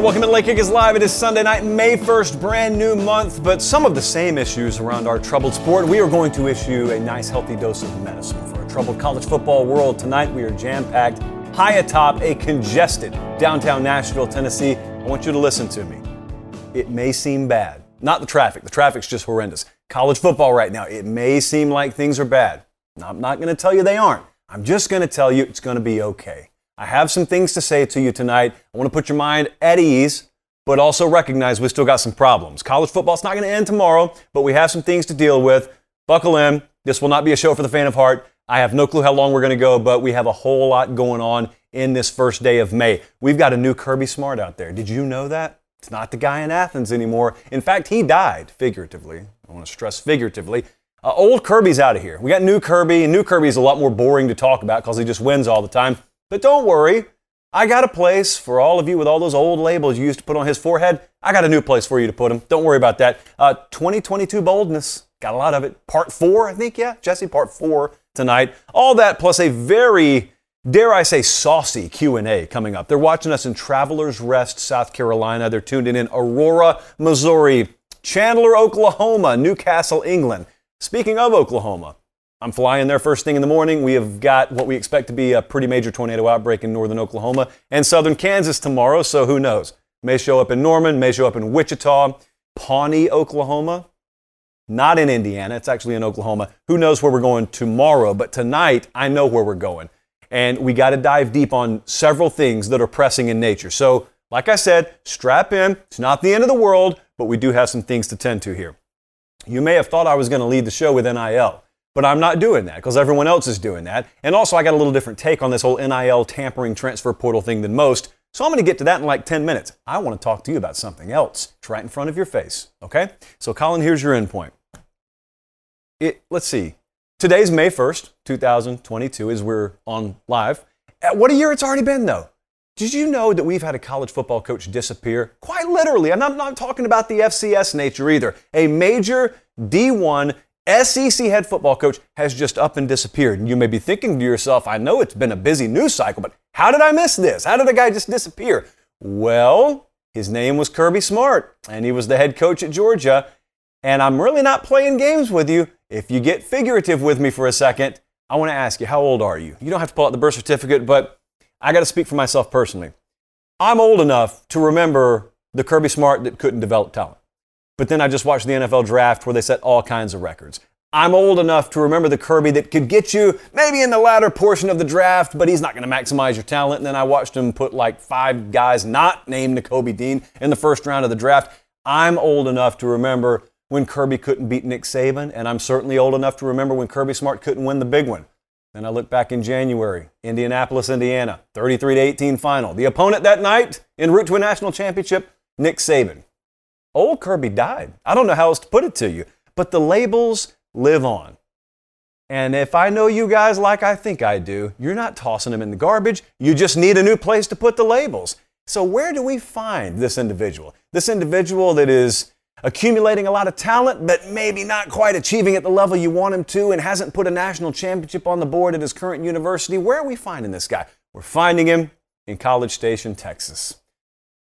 And welcome to Late Kick is live. It is Sunday night, May 1st, brand new month, but some of the same issues around our troubled sport. We are going to issue a nice, healthy dose of medicine for a troubled college football world. Tonight, we are jam packed, high atop a congested downtown Nashville, Tennessee. I want you to listen to me. It may seem bad. Not the traffic, the traffic's just horrendous. College football right now, it may seem like things are bad. I'm not going to tell you they aren't. I'm just going to tell you it's going to be okay. I have some things to say to you tonight. I want to put your mind at ease, but also recognize we still got some problems. College football's not going to end tomorrow, but we have some things to deal with. Buckle in. This will not be a show for the fan of heart. I have no clue how long we're going to go, but we have a whole lot going on in this first day of May. We've got a new Kirby Smart out there. Did you know that? It's not the guy in Athens anymore. In fact, he died figuratively. I want to stress figuratively. Uh, old Kirby's out of here. We got new Kirby, and new Kirby's a lot more boring to talk about because he just wins all the time. But don't worry, I got a place for all of you with all those old labels you used to put on his forehead. I got a new place for you to put them. Don't worry about that. Uh, 2022 boldness, got a lot of it. Part four, I think, yeah, Jesse, part four tonight. All that plus a very, dare I say, saucy Q&A coming up. They're watching us in Travelers Rest, South Carolina. They're tuned in in Aurora, Missouri, Chandler, Oklahoma, Newcastle, England. Speaking of Oklahoma, I'm flying there first thing in the morning. We have got what we expect to be a pretty major tornado outbreak in northern Oklahoma and southern Kansas tomorrow, so who knows? May show up in Norman, may show up in Wichita, Pawnee, Oklahoma. Not in Indiana, it's actually in Oklahoma. Who knows where we're going tomorrow, but tonight I know where we're going. And we got to dive deep on several things that are pressing in nature. So, like I said, strap in. It's not the end of the world, but we do have some things to tend to here. You may have thought I was going to lead the show with NIL. But I'm not doing that because everyone else is doing that. And also, I got a little different take on this whole NIL tampering transfer portal thing than most. So I'm going to get to that in like 10 minutes. I want to talk to you about something else. It's right in front of your face. Okay? So, Colin, here's your endpoint. It, let's see. Today's May 1st, 2022, as we're on live. What a year it's already been, though. Did you know that we've had a college football coach disappear? Quite literally. And I'm not talking about the FCS nature either. A major D1 SEC head football coach has just up and disappeared. And you may be thinking to yourself, I know it's been a busy news cycle, but how did I miss this? How did a guy just disappear? Well, his name was Kirby Smart, and he was the head coach at Georgia. And I'm really not playing games with you. If you get figurative with me for a second, I want to ask you, how old are you? You don't have to pull out the birth certificate, but I got to speak for myself personally. I'm old enough to remember the Kirby Smart that couldn't develop talent. But then I just watched the NFL draft where they set all kinds of records. I'm old enough to remember the Kirby that could get you maybe in the latter portion of the draft, but he's not going to maximize your talent. And then I watched him put like five guys not named Nakobe Dean in the first round of the draft. I'm old enough to remember when Kirby couldn't beat Nick Saban, and I'm certainly old enough to remember when Kirby Smart couldn't win the big one. And I look back in January, Indianapolis, Indiana, 33 to 18 final. The opponent that night en route to a national championship, Nick Saban. Old Kirby died. I don't know how else to put it to you, but the labels live on. And if I know you guys like I think I do, you're not tossing them in the garbage. You just need a new place to put the labels. So, where do we find this individual? This individual that is accumulating a lot of talent, but maybe not quite achieving at the level you want him to and hasn't put a national championship on the board at his current university. Where are we finding this guy? We're finding him in College Station, Texas.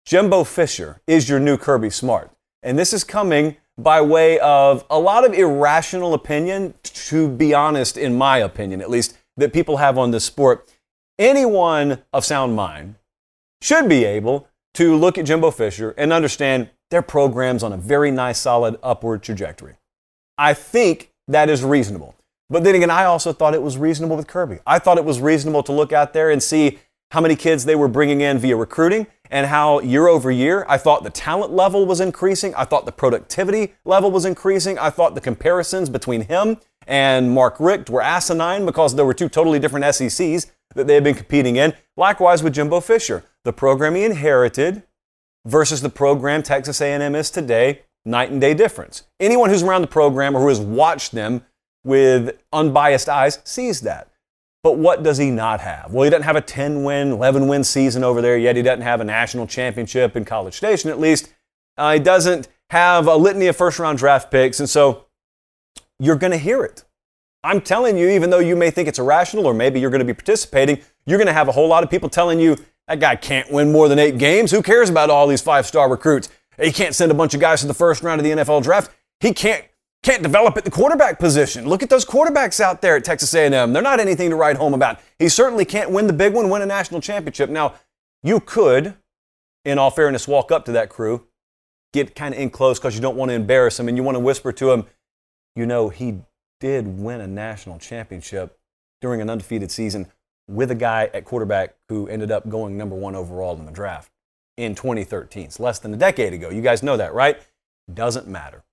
Jimbo Fisher is your new Kirby Smart. And this is coming by way of a lot of irrational opinion, to be honest, in my opinion at least, that people have on this sport. Anyone of sound mind should be able to look at Jimbo Fisher and understand their program's on a very nice, solid upward trajectory. I think that is reasonable. But then again, I also thought it was reasonable with Kirby. I thought it was reasonable to look out there and see how many kids they were bringing in via recruiting and how year over year I thought the talent level was increasing. I thought the productivity level was increasing. I thought the comparisons between him and Mark Richt were asinine because there were two totally different SECs that they had been competing in. Likewise with Jimbo Fisher, the program he inherited versus the program Texas A&M is today, night and day difference. Anyone who's around the program or who has watched them with unbiased eyes sees that. But what does he not have? Well, he doesn't have a 10 win, 11 win season over there yet. He doesn't have a national championship in College Station, at least. Uh, he doesn't have a litany of first round draft picks. And so you're going to hear it. I'm telling you, even though you may think it's irrational or maybe you're going to be participating, you're going to have a whole lot of people telling you that guy can't win more than eight games. Who cares about all these five star recruits? He can't send a bunch of guys to the first round of the NFL draft. He can't can't develop at the quarterback position. Look at those quarterbacks out there at Texas A&M. They're not anything to write home about. He certainly can't win the big one, win a national championship. Now, you could, in all fairness, walk up to that crew, get kind of in close because you don't want to embarrass him, and you want to whisper to him, you know, he did win a national championship during an undefeated season with a guy at quarterback who ended up going number one overall in the draft in 2013. It's less than a decade ago. You guys know that, right? Doesn't matter.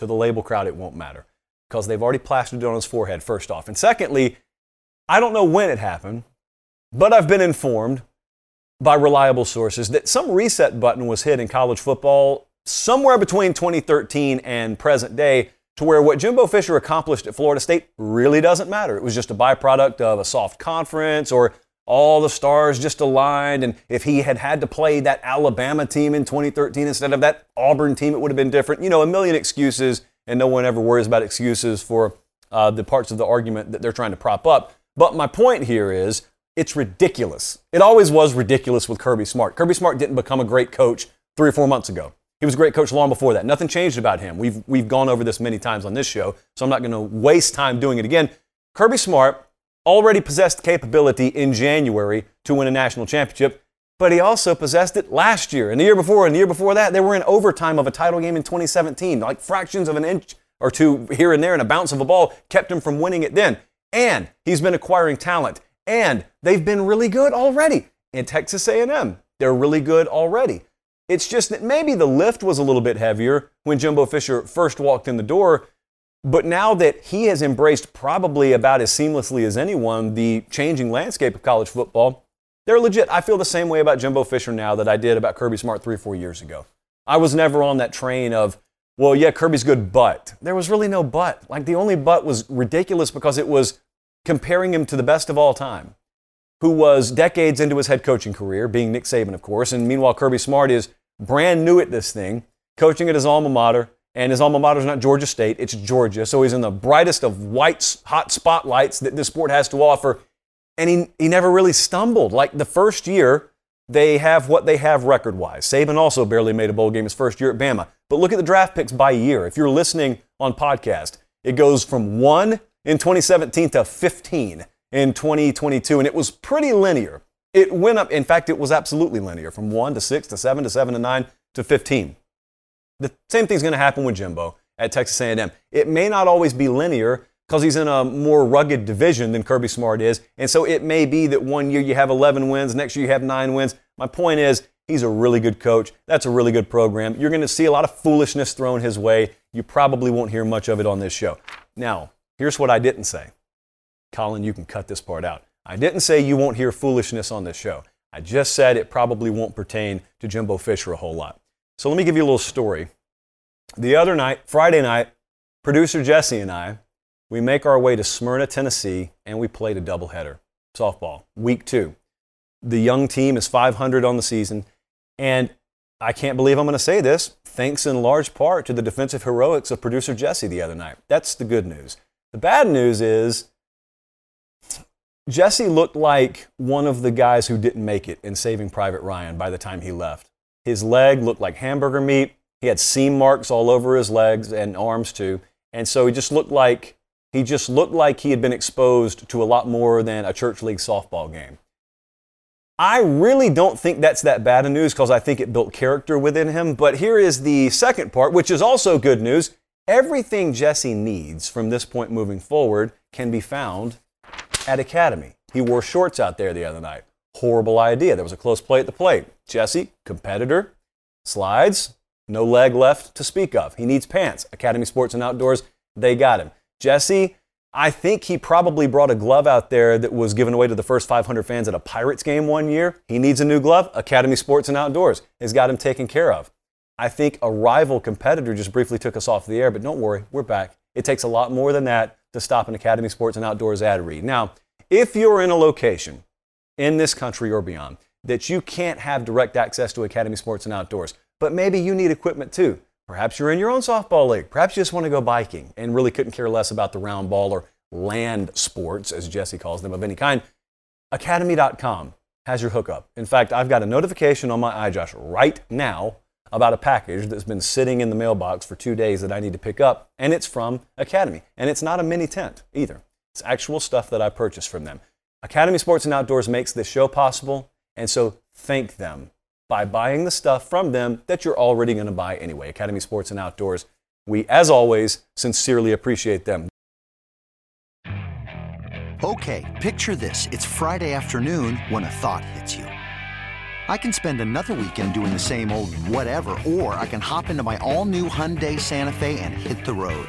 To the label crowd, it won't matter because they've already plastered it on his forehead, first off. And secondly, I don't know when it happened, but I've been informed by reliable sources that some reset button was hit in college football somewhere between 2013 and present day to where what Jimbo Fisher accomplished at Florida State really doesn't matter. It was just a byproduct of a soft conference or all the stars just aligned. And if he had had to play that Alabama team in 2013 instead of that Auburn team, it would have been different. You know, a million excuses, and no one ever worries about excuses for uh, the parts of the argument that they're trying to prop up. But my point here is it's ridiculous. It always was ridiculous with Kirby Smart. Kirby Smart didn't become a great coach three or four months ago. He was a great coach long before that. Nothing changed about him. We've, we've gone over this many times on this show, so I'm not going to waste time doing it again. Kirby Smart already possessed capability in January to win a national championship, but he also possessed it last year and the year before and the year before that. They were in overtime of a title game in 2017. Like fractions of an inch or two here and there and a bounce of a ball kept him from winning it then. And he's been acquiring talent and they've been really good already. In Texas A&M, they're really good already. It's just that maybe the lift was a little bit heavier when Jimbo Fisher first walked in the door, but now that he has embraced probably about as seamlessly as anyone the changing landscape of college football, they're legit. I feel the same way about Jimbo Fisher now that I did about Kirby Smart three or four years ago. I was never on that train of, well, yeah, Kirby's good, but there was really no but. Like the only but was ridiculous because it was comparing him to the best of all time, who was decades into his head coaching career, being Nick Saban, of course. And meanwhile, Kirby Smart is brand new at this thing, coaching at his alma mater, and his alma mater is not Georgia State, it's Georgia. So he's in the brightest of white hot spotlights that this sport has to offer. And he, he never really stumbled. Like the first year, they have what they have record wise. Saban also barely made a bowl game his first year at Bama. But look at the draft picks by year. If you're listening on podcast, it goes from one in 2017 to 15 in 2022, and it was pretty linear. It went up, in fact, it was absolutely linear from one to six to seven to seven to nine to 15. The same thing's going to happen with Jimbo at Texas A&M. It may not always be linear because he's in a more rugged division than Kirby Smart is, and so it may be that one year you have 11 wins, next year you have nine wins. My point is, he's a really good coach. That's a really good program. You're going to see a lot of foolishness thrown his way. You probably won't hear much of it on this show. Now, here's what I didn't say. Colin, you can cut this part out. I didn't say you won't hear foolishness on this show. I just said it probably won't pertain to Jimbo Fisher a whole lot. So let me give you a little story. The other night, Friday night, producer Jesse and I, we make our way to Smyrna, Tennessee, and we played a doubleheader, softball, week two. The young team is 500 on the season, and I can't believe I'm going to say this, thanks in large part to the defensive heroics of producer Jesse the other night. That's the good news. The bad news is Jesse looked like one of the guys who didn't make it in Saving Private Ryan by the time he left. His leg looked like hamburger meat. He had seam marks all over his legs and arms too. And so he just looked like he just looked like he had been exposed to a lot more than a church league softball game. I really don't think that's that bad news because I think it built character within him. But here is the second part, which is also good news. Everything Jesse needs from this point moving forward can be found at Academy. He wore shorts out there the other night. Horrible idea. There was a close play at the plate. Jesse, competitor, slides, no leg left to speak of. He needs pants. Academy Sports and Outdoors, they got him. Jesse, I think he probably brought a glove out there that was given away to the first 500 fans at a Pirates game one year. He needs a new glove. Academy Sports and Outdoors has got him taken care of. I think a rival competitor just briefly took us off the air, but don't worry, we're back. It takes a lot more than that to stop an Academy Sports and Outdoors ad read. Now, if you're in a location in this country or beyond that you can't have direct access to Academy Sports and Outdoors, but maybe you need equipment too. Perhaps you're in your own softball league. Perhaps you just want to go biking and really couldn't care less about the round ball or land sports, as Jesse calls them, of any kind. Academy.com has your hookup. In fact, I've got a notification on my iJosh right now about a package that's been sitting in the mailbox for two days that I need to pick up, and it's from Academy. And it's not a mini tent either. It's actual stuff that I purchased from them. Academy Sports and Outdoors makes this show possible, and so thank them by buying the stuff from them that you're already going to buy anyway. Academy Sports and Outdoors. We, as always, sincerely appreciate them. Okay, picture this. It's Friday afternoon when a thought hits you. I can spend another weekend doing the same old whatever, or I can hop into my all new Hyundai Santa Fe and hit the road.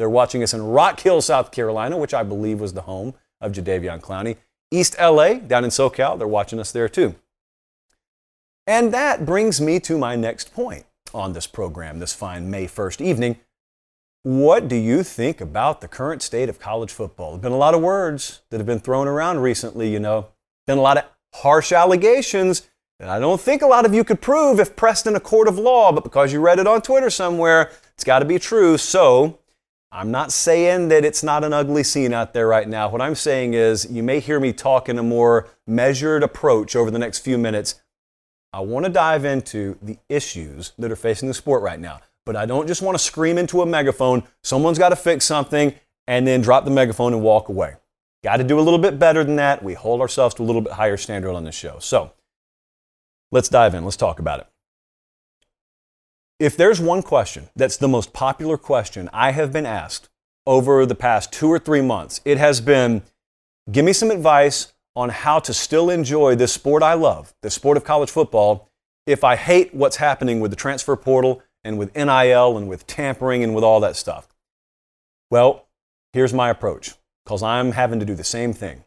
They're watching us in Rock Hill, South Carolina, which I believe was the home of Jadeveon Clowney. East LA, down in SoCal, they're watching us there too. And that brings me to my next point on this program this fine May 1st evening. What do you think about the current state of college football? There's been a lot of words that have been thrown around recently, you know. Been a lot of harsh allegations that I don't think a lot of you could prove if pressed in a court of law, but because you read it on Twitter somewhere, it's got to be true. So, I'm not saying that it's not an ugly scene out there right now. What I'm saying is you may hear me talk in a more measured approach over the next few minutes. I want to dive into the issues that are facing the sport right now. But I don't just want to scream into a megaphone, someone's got to fix something, and then drop the megaphone and walk away. Got to do a little bit better than that. We hold ourselves to a little bit higher standard on this show. So let's dive in. Let's talk about it. If there's one question that's the most popular question I have been asked over the past two or three months, it has been give me some advice on how to still enjoy this sport I love, the sport of college football, if I hate what's happening with the transfer portal and with NIL and with tampering and with all that stuff. Well, here's my approach because I'm having to do the same thing.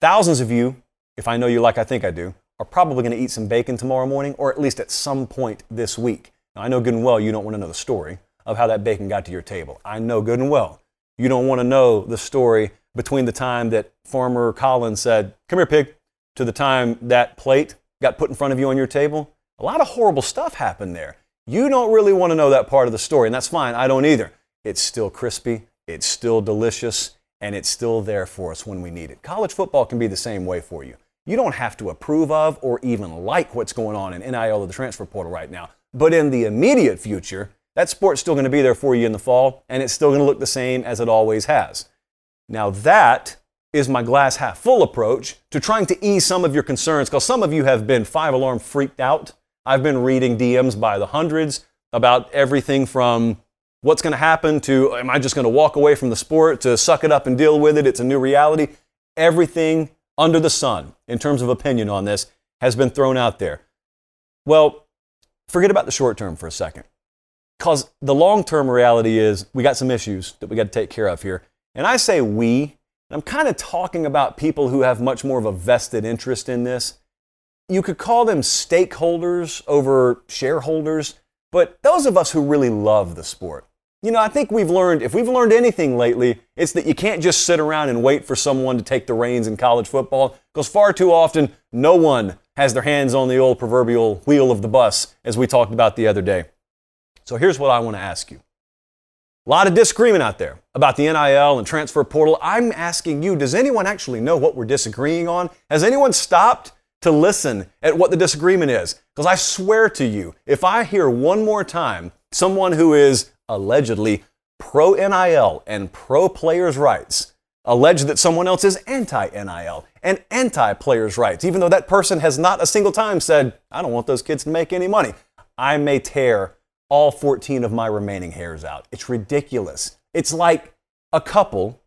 Thousands of you, if I know you like I think I do, are probably going to eat some bacon tomorrow morning or at least at some point this week. Now, I know good and well you don't want to know the story of how that bacon got to your table. I know good and well you don't want to know the story between the time that Farmer Collins said, Come here, pig, to the time that plate got put in front of you on your table. A lot of horrible stuff happened there. You don't really want to know that part of the story, and that's fine. I don't either. It's still crispy, it's still delicious, and it's still there for us when we need it. College football can be the same way for you. You don't have to approve of or even like what's going on in NIL or the transfer portal right now. But in the immediate future, that sport's still going to be there for you in the fall, and it's still going to look the same as it always has. Now, that is my glass half full approach to trying to ease some of your concerns, because some of you have been five alarm freaked out I've been reading DMs by the hundreds about everything from what's going to happen to am I just going to walk away from the sport to suck it up and deal with it? It's a new reality. Everything under the sun in terms of opinion on this has been thrown out there. Well, forget about the short term for a second. Because the long term reality is we got some issues that we got to take care of here. And I say we, I'm kind of talking about people who have much more of a vested interest in this you could call them stakeholders over shareholders, but those of us who really love the sport, you know, I think we've learned, if we've learned anything lately, it's that you can't just sit around and wait for someone to take the reins in college football, because far too often, no one has their hands on the old proverbial wheel of the bus, as we talked about the other day. So here's what I want to ask you. A lot of disagreement out there about the NIL and transfer portal. I'm asking you, does anyone actually know what we're disagreeing on? Has anyone stopped to listen at what the disagreement is? Because I swear to you, if I hear one more time someone who is allegedly pro NIL and pro players' rights allege that someone else is anti NIL and anti players' rights, even though that person has not a single time said, I don't want those kids to make any money, I may tear all 14 of my remaining hairs out. It's ridiculous. It's like a couple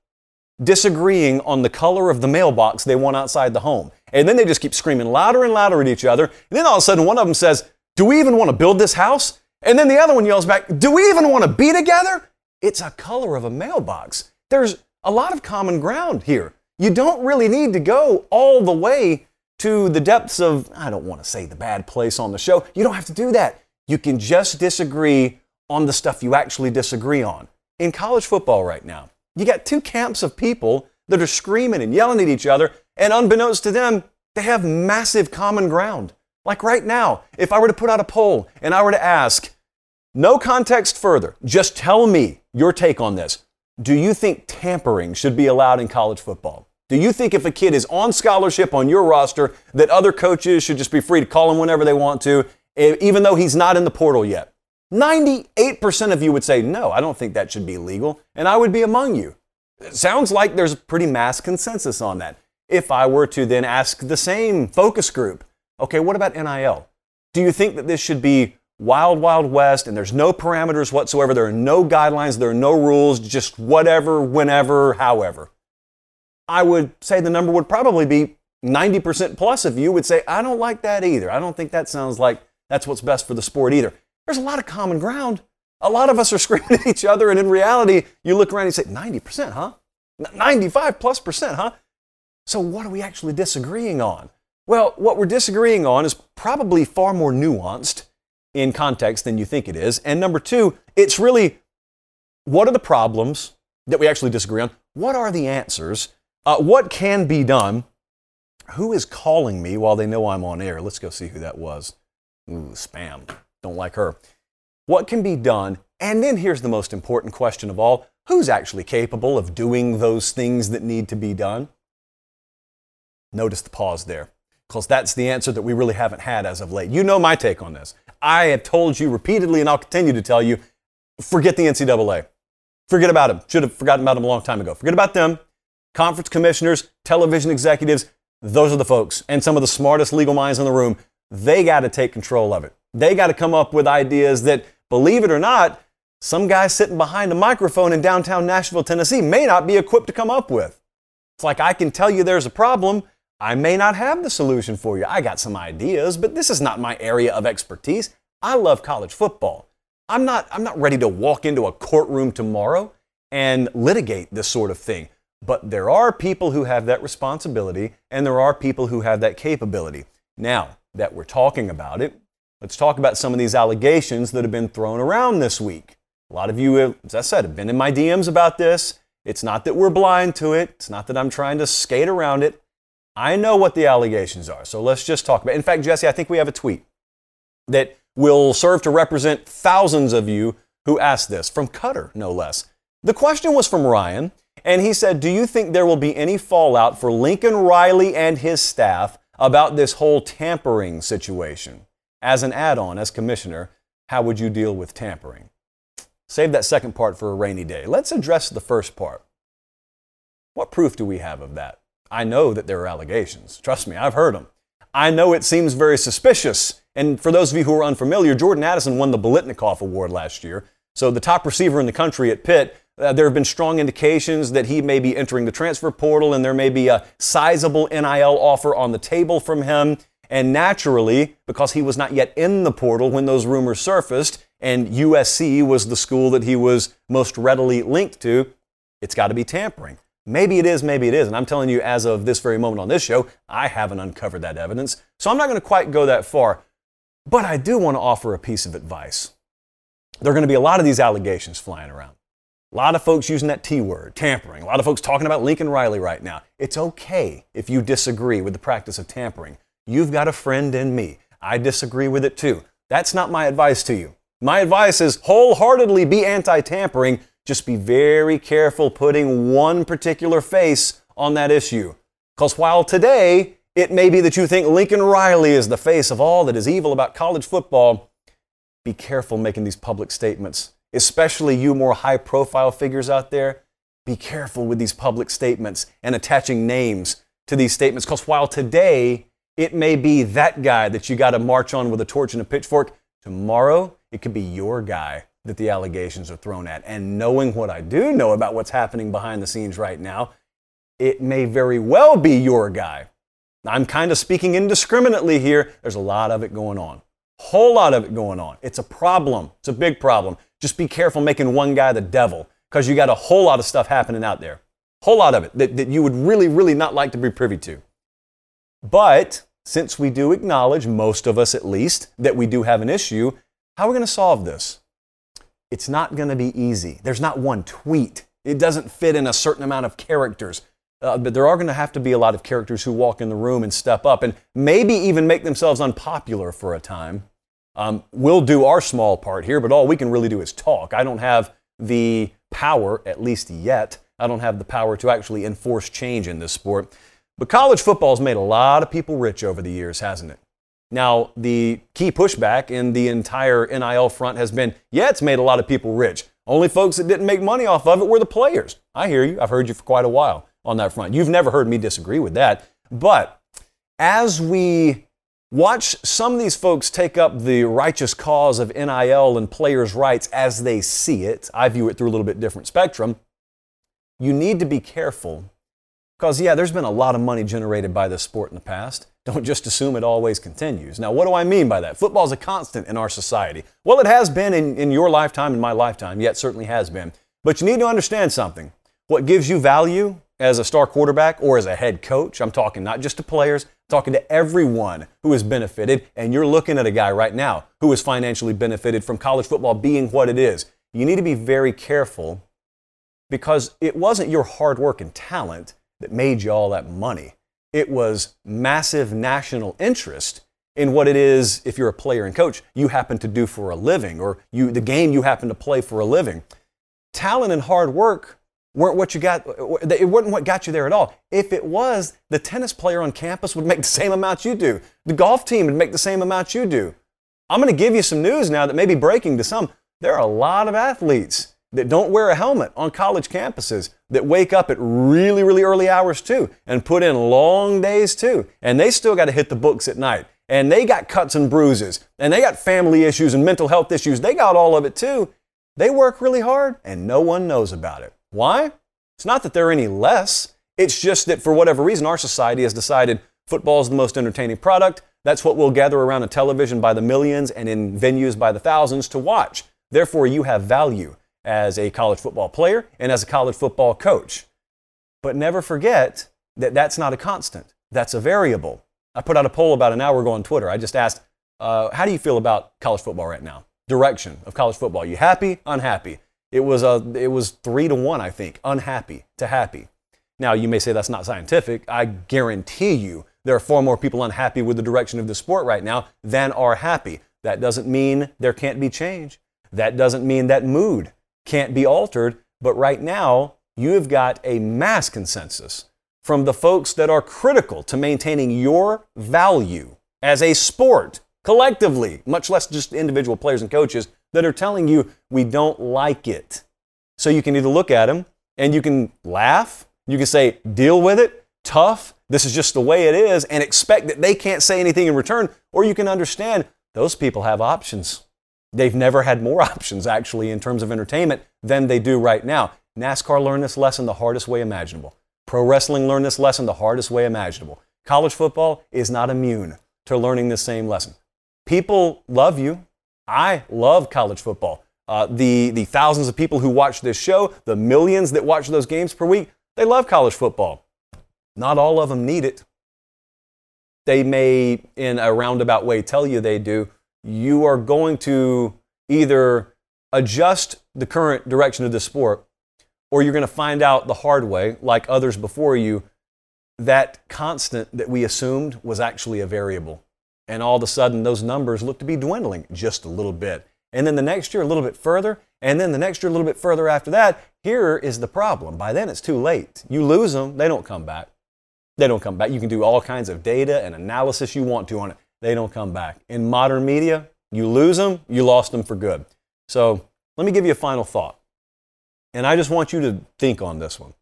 disagreeing on the color of the mailbox they want outside the home. And then they just keep screaming louder and louder at each other. And then all of a sudden, one of them says, Do we even want to build this house? And then the other one yells back, Do we even want to be together? It's a color of a mailbox. There's a lot of common ground here. You don't really need to go all the way to the depths of, I don't want to say the bad place on the show. You don't have to do that. You can just disagree on the stuff you actually disagree on. In college football right now, you got two camps of people that are screaming and yelling at each other, and unbeknownst to them, they have massive common ground. Like right now, if I were to put out a poll and I were to ask, no context further, just tell me your take on this. Do you think tampering should be allowed in college football? Do you think if a kid is on scholarship on your roster, that other coaches should just be free to call him whenever they want to even though he's not in the portal yet. 98% of you would say, no, I don't think that should be legal, and I would be among you. It sounds like there's a pretty mass consensus on that. If I were to then ask the same focus group, okay, what about NIL? Do you think that this should be wild, wild west and there's no parameters whatsoever? There are no guidelines, there are no rules, just whatever, whenever, however. I would say the number would probably be 90% plus of you would say, I don't like that either. I don't think that sounds like that's what's best for the sport either. There's a lot of common ground. A lot of us are screaming at each other, and in reality, you look around and you say, 90%, huh? 95 plus percent, huh? So, what are we actually disagreeing on? Well, what we're disagreeing on is probably far more nuanced in context than you think it is. And number two, it's really what are the problems that we actually disagree on? What are the answers? Uh, what can be done? Who is calling me while they know I'm on air? Let's go see who that was. Ooh, spam. Don't like her. What can be done? And then here's the most important question of all who's actually capable of doing those things that need to be done? Notice the pause there, because that's the answer that we really haven't had as of late. You know my take on this. I have told you repeatedly, and I'll continue to tell you forget the NCAA. Forget about them. Should have forgotten about them a long time ago. Forget about them. Conference commissioners, television executives, those are the folks, and some of the smartest legal minds in the room. They got to take control of it. They got to come up with ideas that, believe it or not, some guy sitting behind a microphone in downtown Nashville, Tennessee may not be equipped to come up with. It's like I can tell you there's a problem. I may not have the solution for you. I got some ideas, but this is not my area of expertise. I love college football. I'm not, I'm not ready to walk into a courtroom tomorrow and litigate this sort of thing. But there are people who have that responsibility, and there are people who have that capability. Now, that we're talking about it, let's talk about some of these allegations that have been thrown around this week. A lot of you, have, as I said, have been in my DMs about this. It's not that we're blind to it, it's not that I'm trying to skate around it. I know what the allegations are, so let's just talk about it. In fact, Jesse, I think we have a tweet that will serve to represent thousands of you who asked this, from Cutter, no less. The question was from Ryan, and he said, Do you think there will be any fallout for Lincoln Riley and his staff about this whole tampering situation. As an add on, as commissioner, how would you deal with tampering? Save that second part for a rainy day. Let's address the first part. What proof do we have of that? I know that there are allegations. Trust me, I've heard them. I know it seems very suspicious. And for those of you who are unfamiliar, Jordan Addison won the Biletnikoff Award last year. So the top receiver in the country at Pitt uh, there have been strong indications that he may be entering the transfer portal, and there may be a sizable NIL offer on the table from him. And naturally, because he was not yet in the portal when those rumors surfaced, and USC was the school that he was most readily linked to, it's got to be tampering. Maybe it is, maybe it is. And I'm telling you, as of this very moment on this show, I haven't uncovered that evidence. So I'm not going to quite go that far. But I do want to offer a piece of advice. there are going to be a lot of these allegations flying around. A lot of folks using that T word, tampering. A lot of folks talking about Lincoln Riley right now. It's okay if you disagree with the practice of tampering. You've got a friend in me. I disagree with it too. That's not my advice to you. My advice is wholeheartedly be anti tampering. Just be very careful putting one particular face on that issue. Because while today it may be that you think Lincoln Riley is the face of all that is evil about college football, be careful making these public statements, especially you more high profile figures out there. Be careful with these public statements and attaching names to these statements because while today it may be that guy that you got to march on with a torch and a pitchfork, tomorrow it could be your guy that the allegations are thrown at. And knowing what I do know about what's happening behind the scenes right now, it may very well be your guy. I'm kind of speaking indiscriminately here. There's a lot of it going on. Whole lot of it going on. It's a problem. It's a big problem. Just be careful making one guy the devil because you got a whole lot of stuff happening out there. Whole lot of it that, that you would really, really not like to be privy to. But since we do acknowledge, most of us at least, that we do have an issue, how are we going to solve this? It's not going to be easy. There's not one tweet. It doesn't fit in a certain amount of characters. Uh, but there are going to have to be a lot of characters who walk in the room and step up and maybe even make themselves unpopular for a time. Um, we'll do our small part here, but all we can really do is talk. I don't have the power, at least yet, I don't have the power to actually enforce change in this sport. But college football has made a lot of people rich over the years, hasn't it? Now, the key pushback in the entire NIL front has been yeah, it's made a lot of people rich. Only folks that didn't make money off of it were the players. I hear you. I've heard you for quite a while on that front. You've never heard me disagree with that. But as we watch some of these folks take up the righteous cause of NIL and players' rights as they see it, I view it through a little bit different spectrum. You need to be careful because, yeah, there's been a lot of money generated by this sport in the past. Don't just assume it always continues. Now, what do I mean by that? Football is a constant in our society. Well, it has been in, in your lifetime, in my lifetime, yet certainly has been. But you need to understand something. What gives you value as a star quarterback or as a head coach. I'm talking not just to players, I'm talking to everyone who has benefited. And you're looking at a guy right now who has financially benefited from college football being what it is. You need to be very careful because it wasn't your hard work and talent that made you all that money. It was massive national interest in what it is, if you're a player and coach, you happen to do for a living or you, the game you happen to play for a living. Talent and hard work weren't what you got, it wasn't what got you there at all. If it was, the tennis player on campus would make the same amount you do. The golf team would make the same amount you do. I'm going to give you some news now that may be breaking to some. There are a lot of athletes that don't wear a helmet on college campuses that wake up at really, really early hours too and put in long days too. And they still got to hit the books at night. And they got cuts and bruises and they got family issues and mental health issues. They got all of it too. They work really hard and no one knows about it. Why? It's not that they're any less. It's just that for whatever reason, our society has decided football is the most entertaining product. That's what we'll gather around a television by the millions and in venues by the thousands to watch. Therefore, you have value as a college football player and as a college football coach. But never forget that that's not a constant, that's a variable. I put out a poll about an hour ago on Twitter. I just asked, uh, How do you feel about college football right now? Direction of college football. You happy? Unhappy? It was, a, it was three to one, I think, unhappy to happy. Now, you may say that's not scientific. I guarantee you there are far more people unhappy with the direction of the sport right now than are happy. That doesn't mean there can't be change. That doesn't mean that mood can't be altered. But right now, you have got a mass consensus from the folks that are critical to maintaining your value as a sport collectively, much less just individual players and coaches, that are telling you we don't like it. So you can either look at them and you can laugh, you can say, deal with it, tough, this is just the way it is, and expect that they can't say anything in return, or you can understand those people have options. They've never had more options, actually, in terms of entertainment than they do right now. NASCAR learned this lesson the hardest way imaginable. Pro wrestling learned this lesson the hardest way imaginable. College football is not immune to learning this same lesson. People love you, I love college football. Uh, the, the thousands of people who watch this show, the millions that watch those games per week, they love college football. Not all of them need it. They may, in a roundabout way, tell you they do. You are going to either adjust the current direction of the sport, or you're going to find out the hard way, like others before you, that constant that we assumed was actually a variable. And all of a sudden, those numbers look to be dwindling just a little bit. And then the next year, a little bit further. And then the next year, a little bit further after that. Here is the problem. By then, it's too late. You lose them, they don't come back. They don't come back. You can do all kinds of data and analysis you want to on it. They don't come back. In modern media, you lose them, you lost them for good. So let me give you a final thought. And I just want you to think on this one.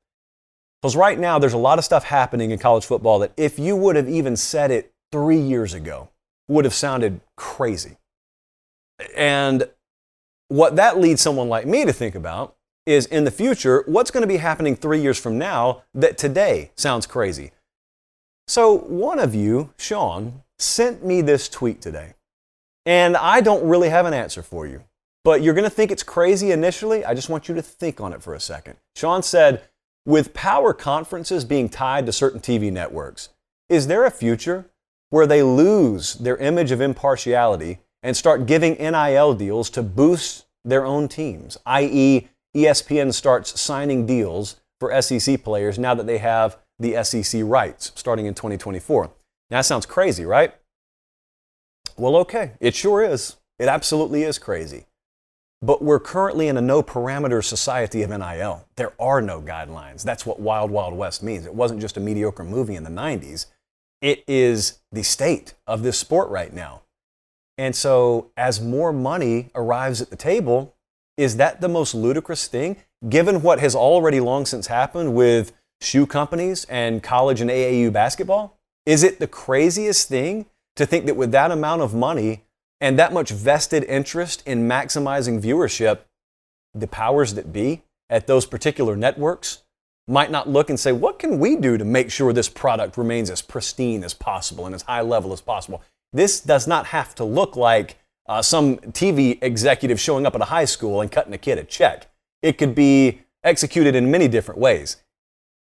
Because right now, there's a lot of stuff happening in college football that if you would have even said it three years ago, would have sounded crazy. And what that leads someone like me to think about is in the future, what's going to be happening three years from now that today sounds crazy? So, one of you, Sean, sent me this tweet today. And I don't really have an answer for you. But you're going to think it's crazy initially. I just want you to think on it for a second. Sean said, with power conferences being tied to certain TV networks, is there a future where they lose their image of impartiality and start giving NIL deals to boost their own teams, i.e., ESPN starts signing deals for SEC players now that they have the SEC rights starting in 2024. Now, that sounds crazy, right? Well, okay, it sure is. It absolutely is crazy. But we're currently in a no parameter society of NIL. There are no guidelines. That's what Wild Wild West means. It wasn't just a mediocre movie in the 90s, it is the state of this sport right now. And so, as more money arrives at the table, is that the most ludicrous thing? Given what has already long since happened with shoe companies and college and AAU basketball? Is it the craziest thing to think that with that amount of money and that much vested interest in maximizing viewership, the powers that be at those particular networks might not look and say, what can we do to make sure this product remains as pristine as possible and as high level as possible? This does not have to look like uh, some TV executive showing up at a high school and cutting a kid a check. It could be executed in many different ways.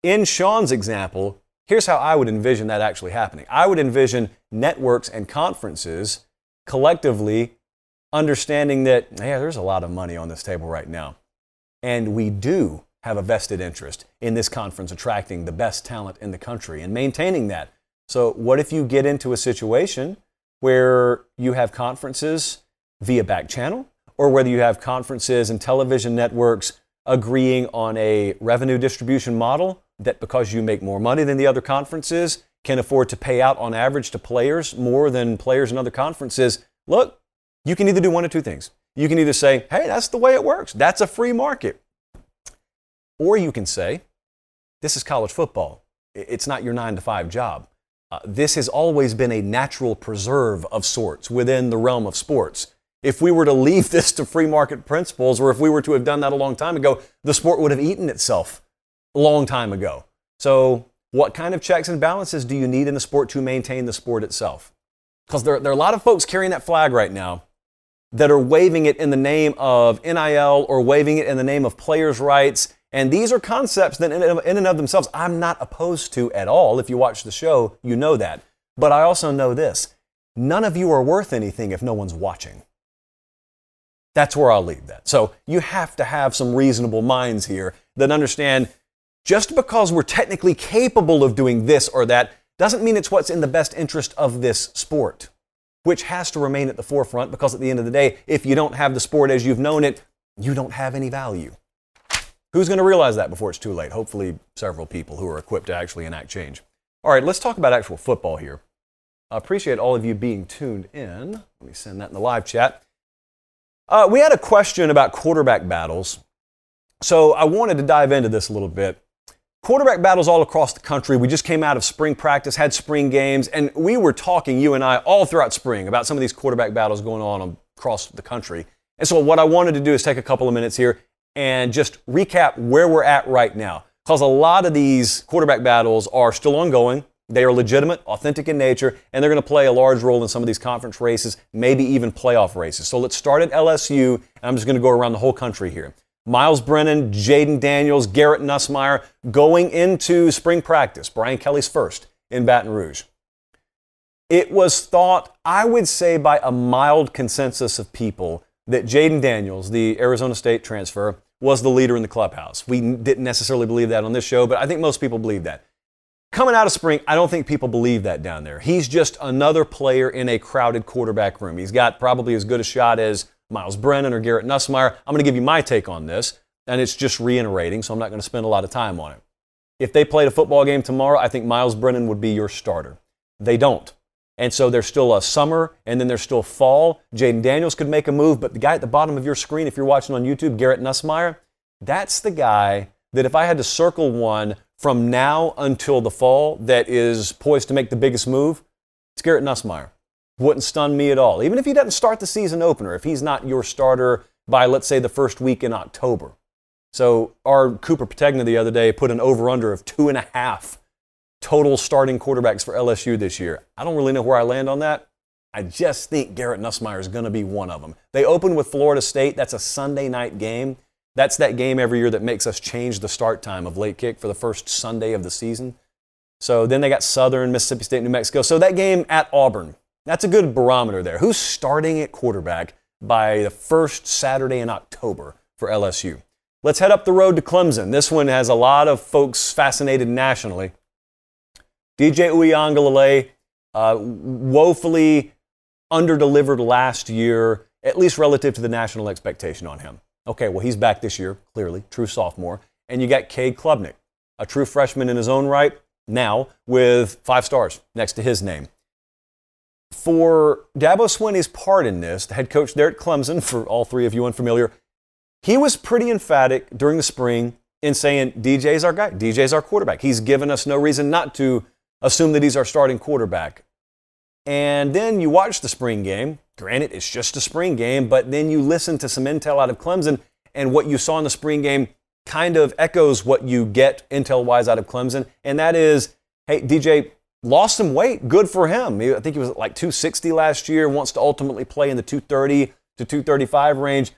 In Sean's example, here's how I would envision that actually happening I would envision networks and conferences collectively understanding that, yeah, there's a lot of money on this table right now. And we do have a vested interest in this conference attracting the best talent in the country and maintaining that. So, what if you get into a situation where you have conferences via back channel, or whether you have conferences and television networks agreeing on a revenue distribution model that because you make more money than the other conferences, can afford to pay out on average to players more than players in other conferences. Look, you can either do one of two things. You can either say, hey, that's the way it works, that's a free market. Or you can say, this is college football. It's not your nine to five job. Uh, this has always been a natural preserve of sorts within the realm of sports. If we were to leave this to free market principles, or if we were to have done that a long time ago, the sport would have eaten itself long time ago. So, what kind of checks and balances do you need in the sport to maintain the sport itself? Because there, there are a lot of folks carrying that flag right now that are waving it in the name of NIL or waving it in the name of players' rights and these are concepts that, in and of themselves, I'm not opposed to at all. If you watch the show, you know that. But I also know this none of you are worth anything if no one's watching. That's where I'll leave that. So you have to have some reasonable minds here that understand just because we're technically capable of doing this or that doesn't mean it's what's in the best interest of this sport, which has to remain at the forefront because at the end of the day, if you don't have the sport as you've known it, you don't have any value. Who's going to realize that before it's too late? Hopefully, several people who are equipped to actually enact change. All right, let's talk about actual football here. I appreciate all of you being tuned in. Let me send that in the live chat. Uh, we had a question about quarterback battles. So I wanted to dive into this a little bit. Quarterback battles all across the country. We just came out of spring practice, had spring games, and we were talking, you and I, all throughout spring about some of these quarterback battles going on across the country. And so, what I wanted to do is take a couple of minutes here and just recap where we're at right now. Because a lot of these quarterback battles are still ongoing. They are legitimate, authentic in nature, and they're going to play a large role in some of these conference races, maybe even playoff races. So let's start at LSU, and I'm just going to go around the whole country here. Myles Brennan, Jayden Daniels, Garrett Nussmeier going into spring practice. Brian Kelly's first in Baton Rouge. It was thought, I would say, by a mild consensus of people that Jayden Daniels, the Arizona State transfer, was the leader in the clubhouse. We didn't necessarily believe that on this show, but I think most people believe that. Coming out of spring, I don't think people believe that down there. He's just another player in a crowded quarterback room. He's got probably as good a shot as Myles Brennan or Garrett Nussmeier. I'm going to give you my take on this, and it's just reiterating, so I'm not going to spend a lot of time on it. If they played a football game tomorrow, I think Myles Brennan would be your starter. They don't. And so there's still a summer and then there's still fall. Jayden Daniels could make a move, but the guy at the bottom of your screen, if you're watching on YouTube, Garrett Nussmeier, that's the guy that if I had to circle one from now until the fall that is poised to make the biggest move, it's Garrett Nussmeier. Wouldn't stun me at all. Even if he doesn't start the season opener, if he's not your starter by, let's say, the first week in October. So our Cooper Petagna the other day put an over-under of two and a half total starting quarterbacks for LSU this year. I don't really know where I land on that. I just think Garrett Nussmeier is going to be one of them. They open with Florida State. That's a Sunday night game. That's that game every year that makes us change the start time of late kick for the first Sunday of the season. So then they got Southern, Mississippi State, New Mexico. So that game at Auburn, that's a good barometer there. Who's starting at quarterback by the first Saturday in October for LSU? Let's head up the road to Clemson. This one has a lot of folks fascinated nationally. DJ Uiagalelei uh, woefully underdelivered last year, at least relative to the national expectation on him. Okay, well, he's back this year, clearly, true sophomore. And you got Cade Klubnik, a true freshman in his own right, now with five stars next to his name. For Dabo Swinney's part in this, the head coach there at Clemson, for all three of you unfamiliar, he was pretty emphatic during the spring in saying DJ's our guy, DJ's our quarterback. He's given us no reason not to assume that he's our starting quarterback. And then you watch the spring game. Granted, it's just a spring game, but then you listen to some intel out of Clemson, and what you saw in the spring game kind of echoes what you get intel wise out of Clemson. And that is, hey, DJ lost some weight. Good for him. I think he was like 260 last year, wants to ultimately play in the 230 to 235 range.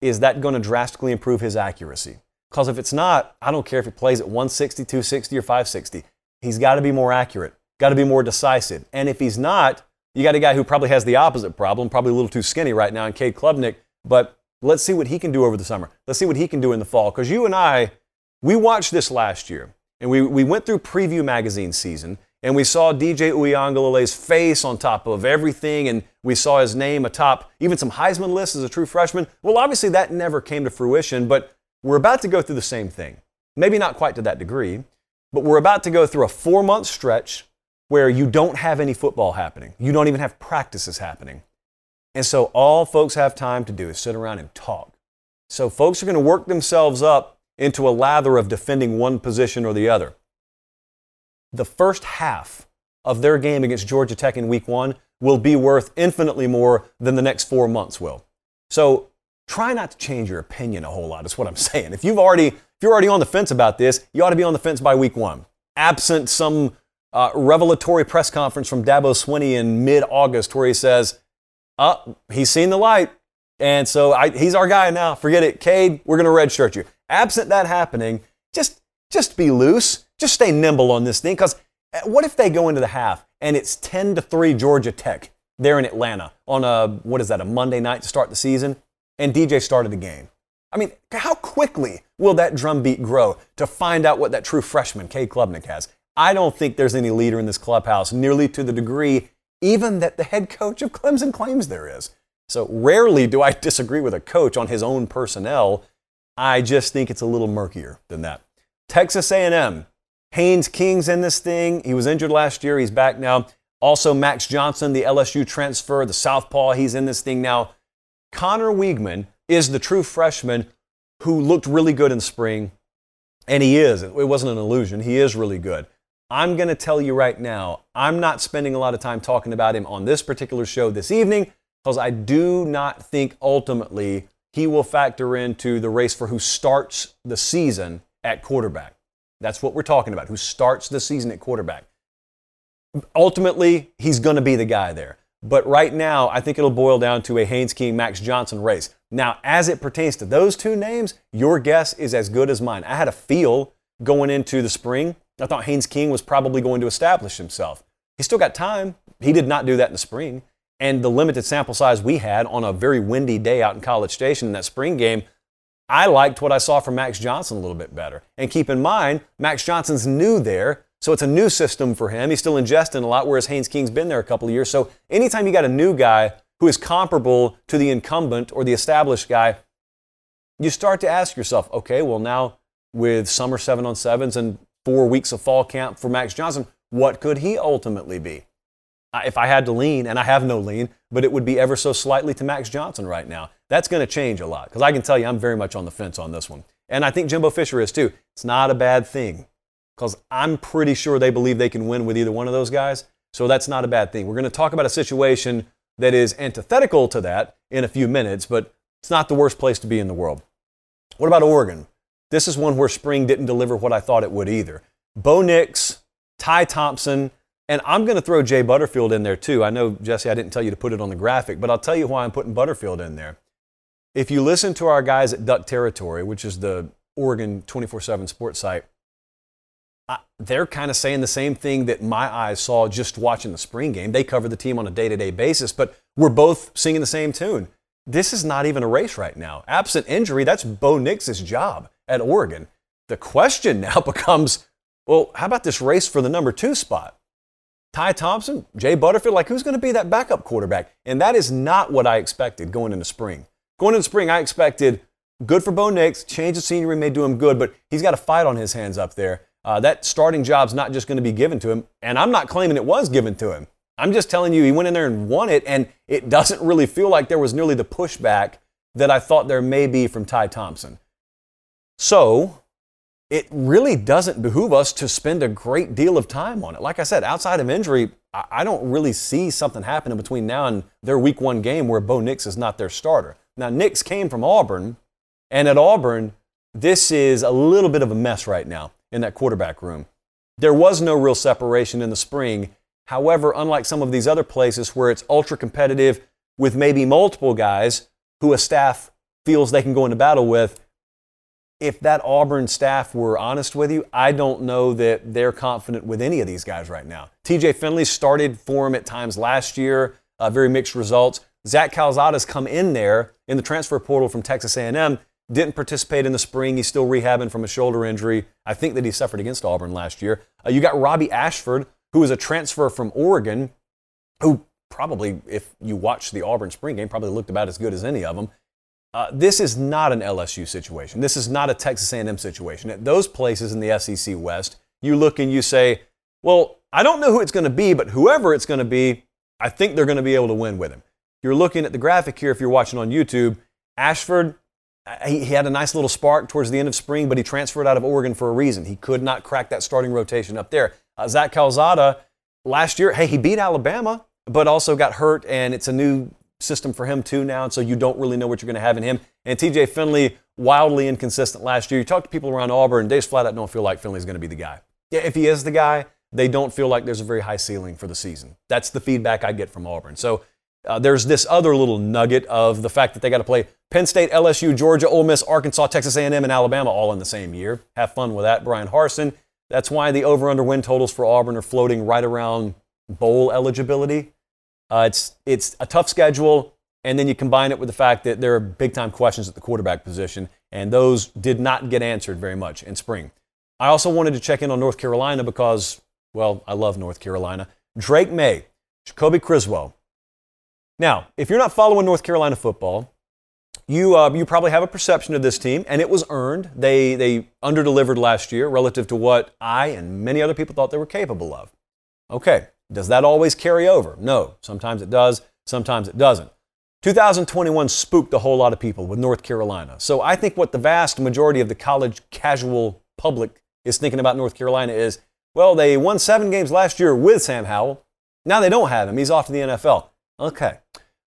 Is that going to drastically improve his accuracy? Because if it's not, I don't care if he plays at 160, 260, or 560 he's got to be more accurate, got to be more decisive. And if he's not, you got a guy who probably has the opposite problem, probably a little too skinny right now in Cade Klubnik. But let's see what he can do over the summer. Let's see what he can do in the fall. Because you and I, we watched this last year, and we, we went through Preview Magazine season, and we saw DJ Uiagalelei's face on top of everything, and we saw his name atop even some Heisman lists as a true freshman. Well, obviously that never came to fruition, but we're about to go through the same thing. Maybe not quite to that degree, but we're about to go through a four month stretch where you don't have any football happening. You don't even have practices happening. And so all folks have time to do is sit around and talk. So folks are going to work themselves up into a lather of defending one position or the other. The first half of their game against Georgia Tech in week one will be worth infinitely more than the next four months will. So try not to change your opinion a whole lot, is what I'm saying. If you've already if you're already on the fence about this, you ought to be on the fence by week one. Absent some uh, revelatory press conference from Dabo Swinney in mid August where he says, uh, he's seen the light. And so I, he's our guy now. Forget it. Cade, we're going to redshirt you. Absent that happening, just, just be loose. Just stay nimble on this thing. Because uh, what if they go into the half and it's 10 to 3 Georgia Tech there in Atlanta on a, what is that, a Monday night to start the season? And DJ started the game. I mean, how quickly will that drumbeat grow to find out what that true freshman, Cade Klubnik, has? I don't think there's any leader in this clubhouse nearly to the degree even that the head coach of Clemson claims there is. So rarely do I disagree with a coach on his own personnel. I just think it's a little murkier than that. Texas A&M, Haynes King's in this thing. He was injured last year. He's back now. Also, Max Johnson, the LSU transfer, the Southpaw, he's in this thing now. Conner Weigman is the true freshman who looked really good in spring, and he is. It wasn't an illusion. He is really good. I'm going to tell you right now, I'm not spending a lot of time talking about him on this particular show this evening because I do not think ultimately he will factor into the race for who starts the season at quarterback. That's what we're talking about, who starts the season at quarterback. Ultimately, he's going to be the guy there. But right now, I think it'll boil down to a Haynes King Max Johnson race. Now, as it pertains to those two names, your guess is as good as mine. I had a feel going into the spring. I thought Haynes King was probably going to establish himself. He still got time. He did not do that in the spring. And the limited sample size we had on a very windy day out in College Station in that spring game, I liked what I saw from Max Johnson a little bit better. And keep in mind, Max Johnson's new there, so it's a new system for him. He's still ingesting a lot, whereas Haynes King's been there a couple of years. So anytime you got a new guy who is comparable to the incumbent or the established guy, you start to ask yourself, okay, well, now with summer seven on sevens and four weeks of fall camp for Max Johnson, what could he ultimately be? If I had to lean, and I have no lean, but it would be ever so slightly to Max Johnson right now. That's going to change a lot because I can tell you I'm very much on the fence on this one. And I think Jimbo Fisher is too. It's not a bad thing because I'm pretty sure they believe they can win with either one of those guys. So that's not a bad thing. We're going to talk about a situation that is antithetical to that in a few minutes, but it's not the worst place to be in the world. What about Oregon? This is one where spring didn't deliver what I thought it would either. Bo Nix, Ty Thompson, and I'm going to throw Jay Butterfield in there too. I know, Jesse, I didn't tell you to put it on the graphic, but I'll tell you why I'm putting Butterfield in there. If you listen to our guys at Duck Territory, which is the Oregon 24 7 sports site, they're kind of saying the same thing that my eyes saw just watching the spring game. They cover the team on a day to day basis, but we're both singing the same tune. This is not even a race right now. Absent injury, that's Bo Nix's job at Oregon. The question now becomes well, how about this race for the number two spot? Ty Thompson, Jay Butterfield, like who's going to be that backup quarterback? And that is not what I expected going into spring. Going into spring, I expected good for Bo Nix, change of scenery may do him good, but he's got a fight on his hands up there. Uh, that starting job's not just going to be given to him, and I'm not claiming it was given to him. I'm just telling you, he went in there and won it, and it doesn't really feel like there was nearly the pushback that I thought there may be from Ty Thompson. So, it really doesn't behoove us to spend a great deal of time on it. Like I said, outside of injury, I don't really see something happening between now and their week one game where Bo Nix is not their starter. Now, Nix came from Auburn, and at Auburn, this is a little bit of a mess right now in that quarterback room. There was no real separation in the spring. However, unlike some of these other places where it's ultra competitive with maybe multiple guys who a staff feels they can go into battle with, if that Auburn staff were honest with you, I don't know that they're confident with any of these guys right now. TJ Finley started for him at times last year, uh, very mixed results. Zach Calzada's come in there in the transfer portal from Texas A&M, didn't participate in the spring. He's still rehabbing from a shoulder injury. I think that he suffered against Auburn last year. Uh, you got Robbie Ashford, who is a transfer from Oregon, who probably, if you watch the Auburn spring game, probably looked about as good as any of them. Uh, this is not an LSU situation. This is not a Texas A&M situation. At those places in the SEC West, you look and you say, well, I don't know who it's going to be, but whoever it's going to be, I think they're going to be able to win with him. You're looking at the graphic here if you're watching on YouTube. Ashford, uh, he, he had a nice little spark towards the end of spring, but he transferred out of Oregon for a reason. He could not crack that starting rotation up there. Uh, Zach Calzada, last year, hey, he beat Alabama, but also got hurt, and it's a new system for him too now, and so you don't really know what you're going to have in him. And TJ Finley, wildly inconsistent last year. You talk to people around Auburn, they just flat out don't feel like Finley's going to be the guy. Yeah, if he is the guy, they don't feel like there's a very high ceiling for the season. That's the feedback I get from Auburn. So uh, there's this other little nugget of the fact that they got to play Penn State, LSU, Georgia, Ole Miss, Arkansas, Texas A&M, and Alabama all in the same year. Have fun with that, Bryan Harsin. That's why the over/under win totals for Auburn are floating right around bowl eligibility. Uh, it's it's a tough schedule, and then you combine it with the fact that there are big time questions at the quarterback position, and those did not get answered very much in spring. I also wanted to check in on North Carolina because, well, I love North Carolina. Drake Maye, Jacoby Criswell. Now, if you're not following North Carolina football, you, uh, you probably have a perception of this team, and it was earned. They, they underdelivered last year relative to what I and many other people thought they were capable of. Okay, does that always carry over? No. Sometimes it does, sometimes it doesn't. 2021 spooked a whole lot of people with North Carolina. So I think what the vast majority of the college casual public is thinking about North Carolina is well, they won seven games last year with Sam Howell. Now they don't have him. He's off to the NFL. Okay.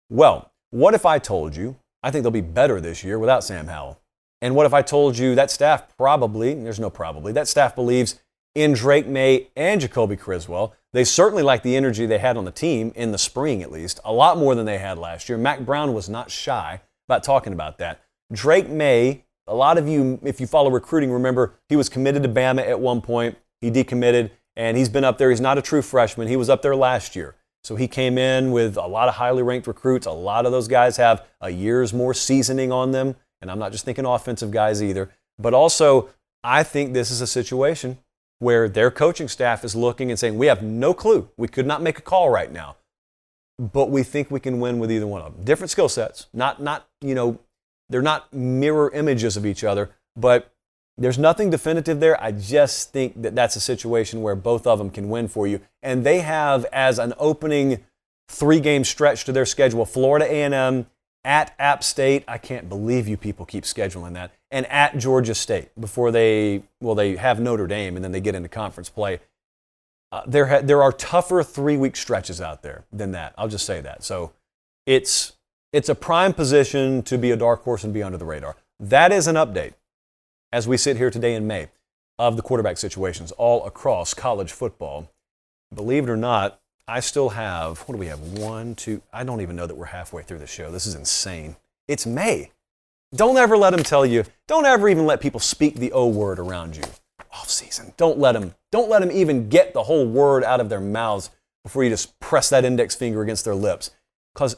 Well, what if I told you I think they'll be better this year without Sam Howell? And what if I told you that staff probably, there's no probably, that staff believes in Drake Maye and Jacoby Criswell. They certainly like the energy they had on the team in the spring, at least, a lot more than they had last year. Mack Brown was not shy about talking about that. Drake Maye, a lot of you, if you follow recruiting, remember he was committed to Bama at one point. He decommitted, and he's been up there. He's not a true freshman. He was up there last year. So he came in with a lot of highly ranked recruits. A lot of those guys have a year's more seasoning on them. And I'm not just thinking offensive guys either. But also, I think this is a situation where their coaching staff is looking and saying, We have no clue. We could not make a call right now. But we think we can win with either one of them. Different skill sets. Not, not, you know, they're not mirror images of each other, but there's nothing definitive there. I just think that that's a situation where both of them can win for you. And they have as an opening three-game stretch to their schedule Florida A&M at App State. I can't believe you people keep scheduling that. And at Georgia State before they well they have Notre Dame and then they get into conference play. Uh, there ha- there are tougher three-week stretches out there than that. I'll just say that. So it's it's a prime position to be a dark horse and be under the radar. That is an update as we sit here today in May of the quarterback situations all across college football. Believe it or not, I still have, what do we have? One, two, I don't even know that we're halfway through the show. This is insane. It's May. Don't ever let them tell you, don't ever even let people speak the O word around you. Off season. Don't let them, don't let them even get the whole word out of their mouths before you just press that index finger against their lips. Because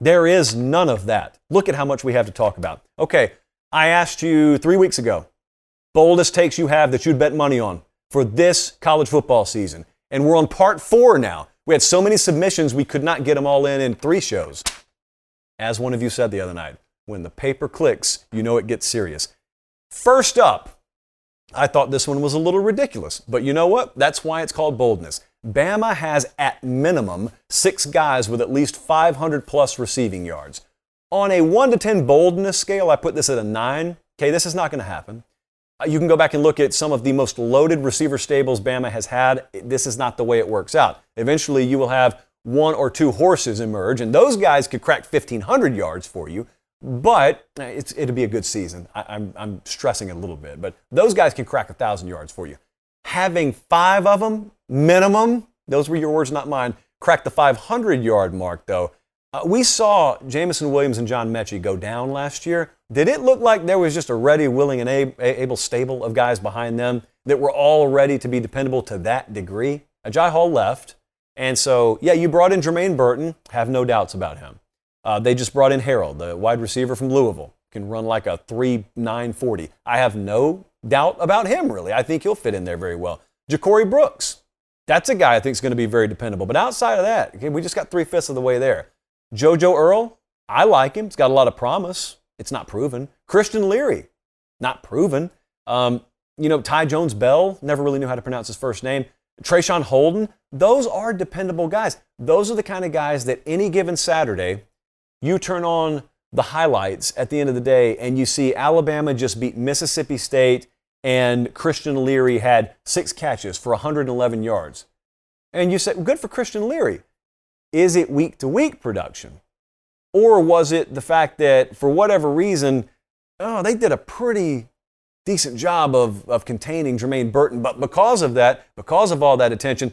there is none of that. Look at how much we have to talk about. Okay, I asked you three weeks ago, boldest takes you have that you'd bet money on for this college football season. And we're on part four now. We had so many submissions, we could not get them all in in three shows. As one of you said the other night, when the paper clicks, you know it gets serious. First up, I thought this one was a little ridiculous, but you know what? That's why it's called boldness. Bama has at minimum six guys with at least 500 plus receiving yards. On a 1 to 10 boldness scale, I put this at a 9. Okay, this is not going to happen. Uh, you can go back and look at some of the most loaded receiver stables Bama has had. This is not the way it works out. Eventually, you will have one or two horses emerge, and those guys could crack 1,500 yards for you, but uh, it'll be a good season. I, I'm, I'm stressing it a little bit, but those guys can crack 1,000 yards for you. Having five of them, minimum, those were your words, not mine, crack the 500 yard mark, though, uh, we saw Jameson Williams and John Metchie go down last year. Did it look like there was just a ready, willing, and able stable of guys behind them that were all ready to be dependable to that degree? Agiye Hall left. And so, yeah, you brought in Jermaine Burton. Have no doubts about him. Uh, they just brought in Harrell, the wide receiver from Louisville. Can run like a 3 9 40. I have no doubt about him, really. I think he'll fit in there very well. Ja'Corey Brooks. That's a guy I think is going to be very dependable. But outside of that, okay, we just got three fifths of the way there. JoJo Earle. I like him. He's got a lot of promise. It's not proven. Christian Leary, not proven. Um, you know, Ty Jones Bell, never really knew how to pronounce his first name. Traeshon Holden, those are dependable guys. Those are the kind of guys that any given Saturday, you turn on the highlights at the end of the day and you see Alabama just beat Mississippi State and Christian Leary had six catches for 111 yards. And you say, good for Christian Leary. Is it week to week production? Or was it the fact that for whatever reason, oh, they did a pretty decent job of, of containing Jermaine Burton, but because of that, because of all that attention,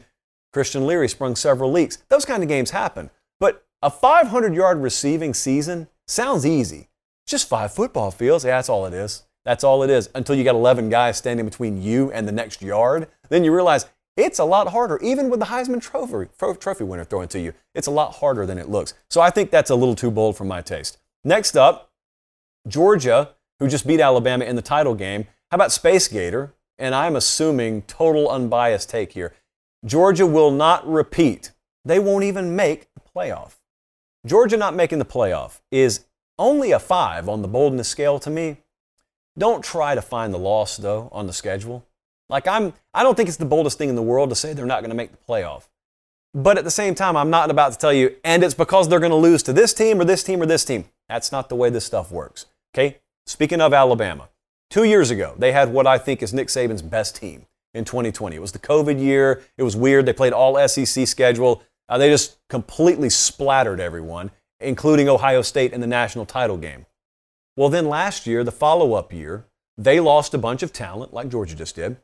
Christian Leary sprung several leaks. Those kind of games happen. But a 500 yard receiving season sounds easy. Just five football fields. Yeah, that's all it is. That's all it is. Until you got 11 guys standing between you and the next yard. Then you realize it's a lot harder, even with the Heisman Trophy, trophy winner throwing to you. It's a lot harder than it looks. So I think that's a little too bold for my taste. Next up, Georgia, who just beat Alabama in the title game. How about Space Gator? And I'm assuming total unbiased take here. Georgia will not repeat. They won't even make the playoff. Georgia not making the playoff is only a five on the boldness scale to me. Don't try to find the loss, though, on the schedule. Like I'm, I don't think it's the boldest thing in the world to say they're not going to make the playoff. But at the same time, I'm not about to tell you, and it's because they're going to lose to this team or this team or this team. That's not the way this stuff works. Okay? Speaking of Alabama, two years ago, they had what I think is Nick Saban's best team in 2020. It was the COVID year. It was weird. They played all SEC schedule. Uh, they just completely splattered everyone, including Ohio State in the national title game. Well, then last year, the follow up year, they lost a bunch of talent, like Georgia just did.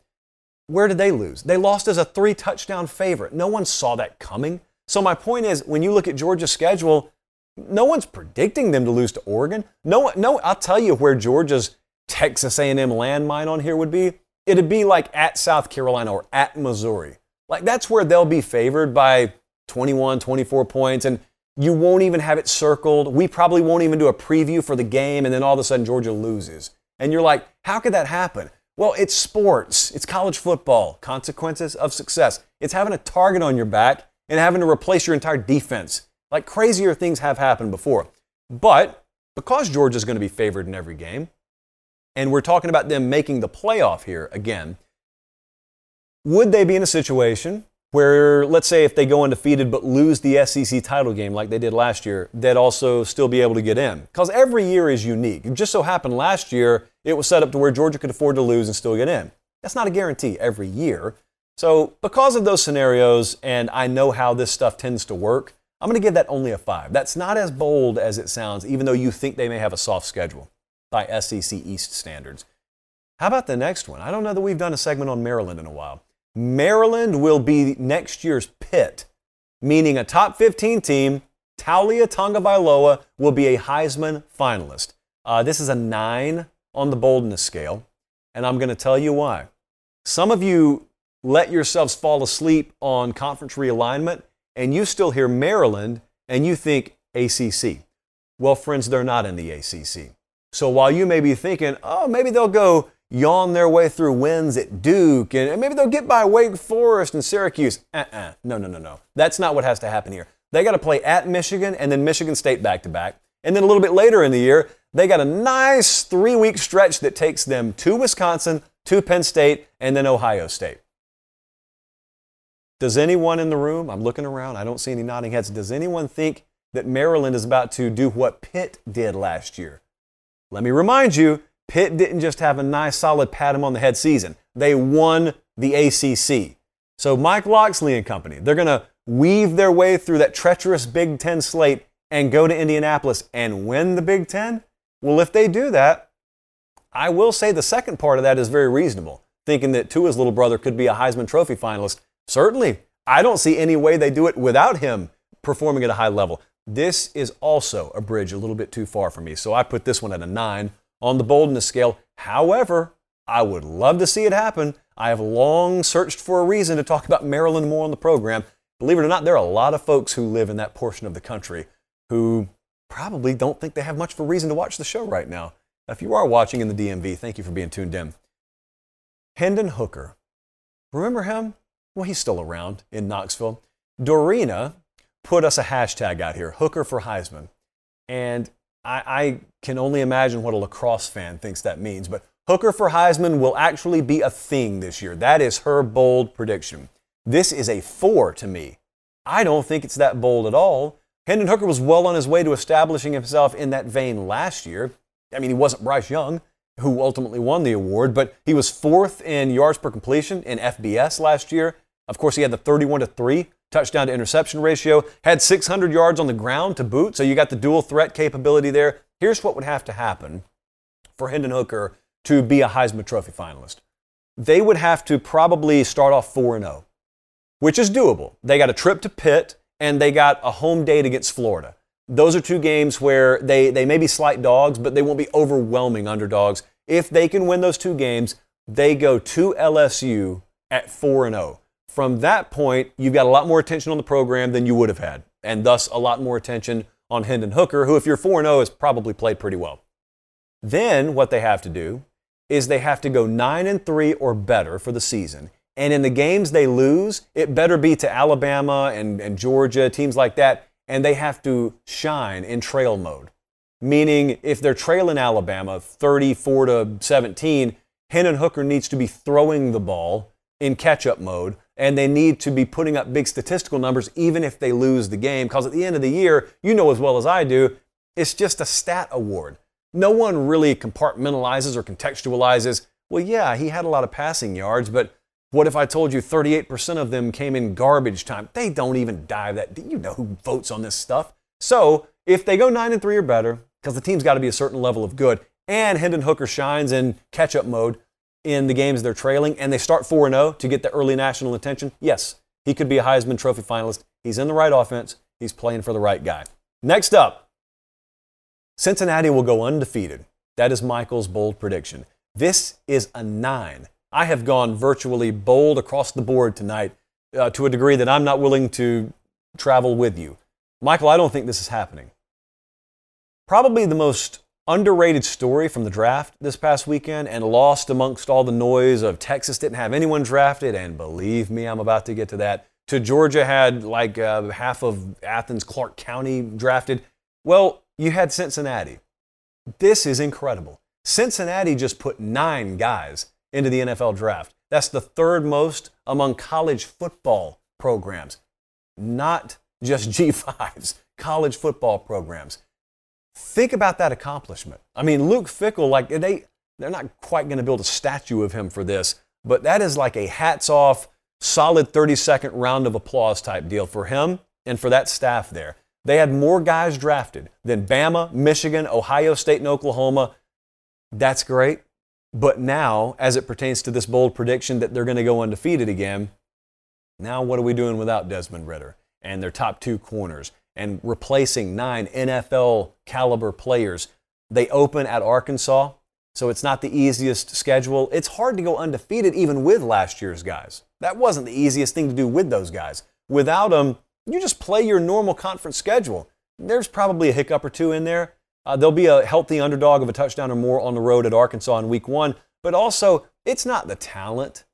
Where did they lose? They lost as a three touchdown favorite. No one saw that coming. So my point is, when you look at Georgia's schedule, no one's predicting them to lose to Oregon. No, no, I'll tell you where Georgia's Texas A&M landmine on here would be. It'd be like at South Carolina or at Missouri. Like that's where they'll be favored by 21, 24 points, and you won't even have it circled. We probably won't even do a preview for the game, and then all of a sudden Georgia loses. And you're like, how could that happen? Well, it's sports, it's college football, consequences of success. It's having a target on your back and having to replace your entire defense. Like crazier things have happened before. But because Georgia's going to be favored in every game, and we're talking about them making the playoff here again, would they be in a situation where, let's say, if they go undefeated but lose the SEC title game like they did last year, they'd also still be able to get in? Because every year is unique. It just so happened last year it was set up to where Georgia could afford to lose and still get in. That's not a guarantee every year. So, because of those scenarios, and I know how this stuff tends to work, I'm going to give that only a five. That's not as bold as it sounds, even though you think they may have a soft schedule by SEC East standards. How about the next one? I don't know that we've done a segment on Maryland in a while. Maryland will be next year's Pitt, meaning a top 15 team. Taulia Tagovailoa will be a Heisman finalist. Uh, this is a nine on the boldness scale, and I'm going to tell you why. Some of you let yourselves fall asleep on conference realignment, and you still hear Maryland and you think ACC. Well, friends, they're not in the ACC. So while you may be thinking, oh, maybe they'll go yawn their way through wins at Duke, and maybe they'll get by Wake Forest and Syracuse. Uh-uh. No, no, no, no. That's not what has to happen here. They got to play at Michigan and then Michigan State back to back. And then a little bit later in the year, they got a nice three week stretch that takes them to Wisconsin, to Penn State, and then Ohio State. Does anyone in the room, I'm looking around, I don't see any nodding heads, does anyone think that Maryland is about to do what Pitt did last year? Let me remind you, Pitt didn't just have a nice, solid pat him on the head season. They won the ACC. So Mike Locksley and company, they're going to weave their way through that treacherous Big Ten slate and go to Indianapolis and win the Big Ten? Well, if they do that, I will say the second part of that is very reasonable, thinking that Tua's little brother could be a Heisman Trophy finalist. Certainly, I don't see any way they do it without him performing at a high level. This is also a bridge a little bit too far for me, so I put this one at a nine on the boldness scale. However, I would love to see it happen. I have long searched for a reason to talk about Maryland more on the program. Believe it or not, there are a lot of folks who live in that portion of the country who probably don't think they have much of a reason to watch the show right now. If you are watching in the DMV, thank you for being tuned in. Hendon Hooker. Remember him? Well, he's still around in Knoxville. Dorina put us a hashtag out here, Hooker for Heisman. And I, I can only imagine what a lacrosse fan thinks that means. But Hooker for Heisman will actually be a thing this year. That is her bold prediction. This is a four to me. I don't think it's that bold at all. Hendon Hooker was well on his way to establishing himself in that vein last year. I mean, he wasn't Bryce Young, who ultimately won the award, but he was fourth in yards per completion in FBS last year. Of course, he had the 31 to 3 touchdown to interception ratio, had 600 yards on the ground to boot, so you got the dual threat capability there. Here's what would have to happen for Hendon Hooker to be a Heisman Trophy finalist. They would have to probably start off 4 0, which is doable. They got a trip to Pitt and they got a home date against Florida. Those are two games where they, they may be slight dogs, but they won't be overwhelming underdogs. If they can win those two games, they go to LSU at 4 0. From that point, you've got a lot more attention on the program than you would have had, and thus a lot more attention on Hendon Hooker, who, if you're 4 0, has probably played pretty well. Then what they have to do is they have to go 9 and 3 or better for the season. And in the games they lose, it better be to Alabama and, and Georgia, teams like that, and they have to shine in trail mode. Meaning, if they're trailing Alabama 34 to 17, Hendon Hooker needs to be throwing the ball in catch up mode, and they need to be putting up big statistical numbers even if they lose the game. Because at the end of the year, you know as well as I do, it's just a stat award. No one really compartmentalizes or contextualizes, well, yeah, he had a lot of passing yards, but what if I told you 38% of them came in garbage time? They don't even dive that. You know who votes on this stuff. So if they go 9 and 3 or better, because the team's got to be a certain level of good, and Hendon Hooker shines in catch up mode in the games they're trailing, and they start 4 0 to get the early national attention, yes, he could be a Heisman Trophy finalist. He's in the right offense, he's playing for the right guy. Next up, Cincinnati will go undefeated. That is Michael's bold prediction. This is a 9. I have gone virtually bold across the board tonight uh, to a degree that I'm not willing to travel with you. Michael, I don't think this is happening. Probably the most underrated story from the draft this past weekend and lost amongst all the noise of Texas didn't have anyone drafted. And believe me, I'm about to get to that. To Georgia had like uh, half of Athens, Clark County drafted. Well, you had Cincinnati. This is incredible. Cincinnati just put nine guys into the NFL draft. That's the third most among college football programs, not just G5s, college football programs. Think about that accomplishment. I mean, Luke Fickell, like they, they're not quite going to build a statue of him for this, but that is like a hats off, solid 30 second round of applause type deal for him and for that staff there. They had more guys drafted than Bama, Michigan, Ohio State, and Oklahoma. That's great. But now, as it pertains to this bold prediction that they're going to go undefeated again, now what are we doing without Desmond Ridder and their top two corners? And replacing nine NFL caliber players. They open at Arkansas, so it's not the easiest schedule. It's hard to go undefeated even with last year's guys. That wasn't the easiest thing to do with those guys. Without them, you just play your normal conference schedule. There's probably a hiccup or two in there. Uh, there'll be a healthy underdog of a touchdown or more on the road at Arkansas in week one, but also it's not the talent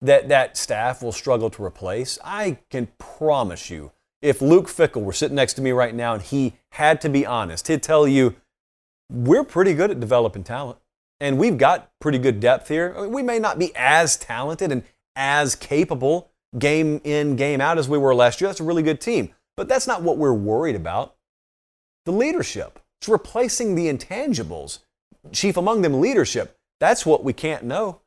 that that staff will struggle to replace. I can promise you if Luke Fickell were sitting next to me right now and he had to be honest, he'd tell you, we're pretty good at developing talent. And we've got pretty good depth here. I mean, we may not be as talented and as capable game in, game out as we were last year. That's a really good team. But that's not what we're worried about. The leadership. It's replacing the intangibles. Chief among them, leadership. That's what we can't know.